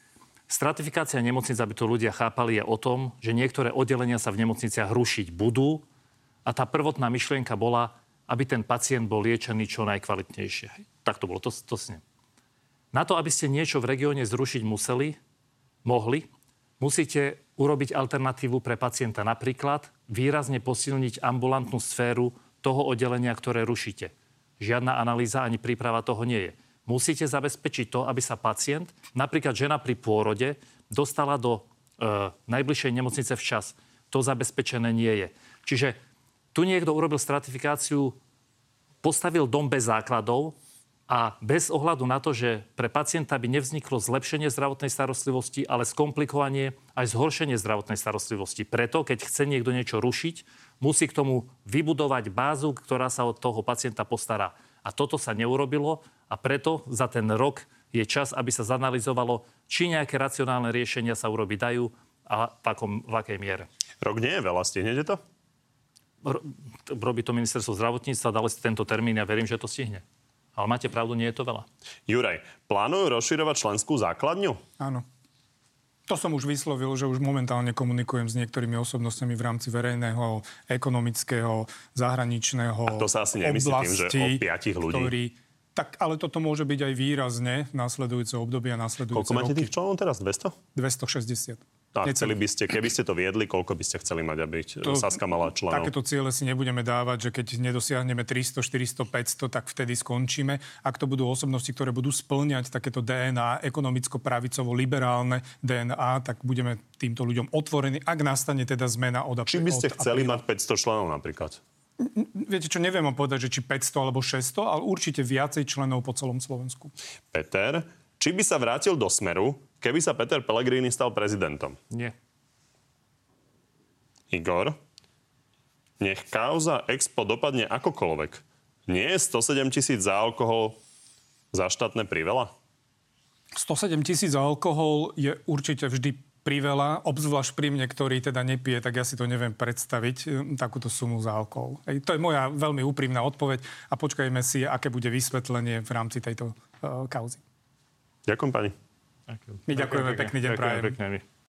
S7: Stratifikácia nemocnic, aby to ľudia chápali, je o tom, že niektoré oddelenia sa v nemocniciach rušiť budú a tá prvotná myšlienka bola, aby ten pacient bol liečený čo najkvalitnejšie. Tak to bolo, to, to sne. Na to, aby ste niečo v regióne zrušiť museli, mohli, musíte urobiť alternatívu pre pacienta. Napríklad výrazne posilniť ambulantnú sféru toho oddelenia, ktoré rušíte. Žiadna analýza ani príprava toho nie je. Musíte zabezpečiť to, aby sa pacient, napríklad žena pri pôrode, dostala do e, najbližšej nemocnice včas. To zabezpečené nie je. Čiže tu niekto urobil stratifikáciu, postavil dom bez základov a bez ohľadu na to, že pre pacienta by nevzniklo zlepšenie zdravotnej starostlivosti, ale skomplikovanie aj zhoršenie zdravotnej starostlivosti. Preto, keď chce niekto niečo rušiť, musí k tomu vybudovať bázu, ktorá sa od toho pacienta postará. A toto sa neurobilo a preto za ten rok je čas, aby sa zanalizovalo, či nejaké racionálne riešenia sa urobiť dajú a v, akom, v akej miere.
S1: Rok nie je veľa, stihnete to?
S7: Robí to ministerstvo zdravotníctva, dali ste tento termín a verím, že to stihne. Ale máte pravdu, nie je to veľa.
S1: Juraj, plánujú rozširovať členskú základňu?
S6: Áno. To som už vyslovil, že už momentálne komunikujem s niektorými osobnostiami v rámci verejného, ekonomického, zahraničného
S1: A to sa asi nemyslí tým, že o piatich ľudí.
S6: Ktorý, tak, ale toto môže byť aj výrazne v následujúce obdobie a následujúce
S1: Koľko máte
S6: roky.
S1: tých členov teraz? 200?
S6: 260.
S1: A
S6: Necelý.
S1: chceli by ste, keby ste to viedli, koľko by ste chceli mať, aby to, Saska mala členov?
S6: Takéto ciele si nebudeme dávať, že keď nedosiahneme 300, 400, 500, tak vtedy skončíme. Ak to budú osobnosti, ktoré budú splňať takéto DNA, ekonomicko-pravicovo-liberálne DNA, tak budeme týmto ľuďom otvorení, ak nastane teda zmena od
S1: Či by ste chceli
S6: apríla.
S1: mať 500 členov napríklad?
S6: Viete čo, neviem vám povedať, že či 500 alebo 600, ale určite viacej členov po celom Slovensku.
S1: Peter, či by sa vrátil do Smeru, keby sa Peter Pellegrini stal prezidentom?
S7: Nie.
S1: Igor, nech kauza Expo dopadne akokoľvek. Nie je 107 tisíc za alkohol za štátne priveľa?
S6: 107 tisíc za alkohol je určite vždy priveľa, obzvlášť pri mne, ktorý teda nepije, tak ja si to neviem predstaviť, e, takúto sumu za alkohol. Ej, to je moja veľmi úprimná odpoveď a počkajme si, aké bude vysvetlenie v rámci tejto uh, kauzy.
S1: Ďakujem pani.
S6: My ďakujeme, pekný deň prajem.
S7: pekne.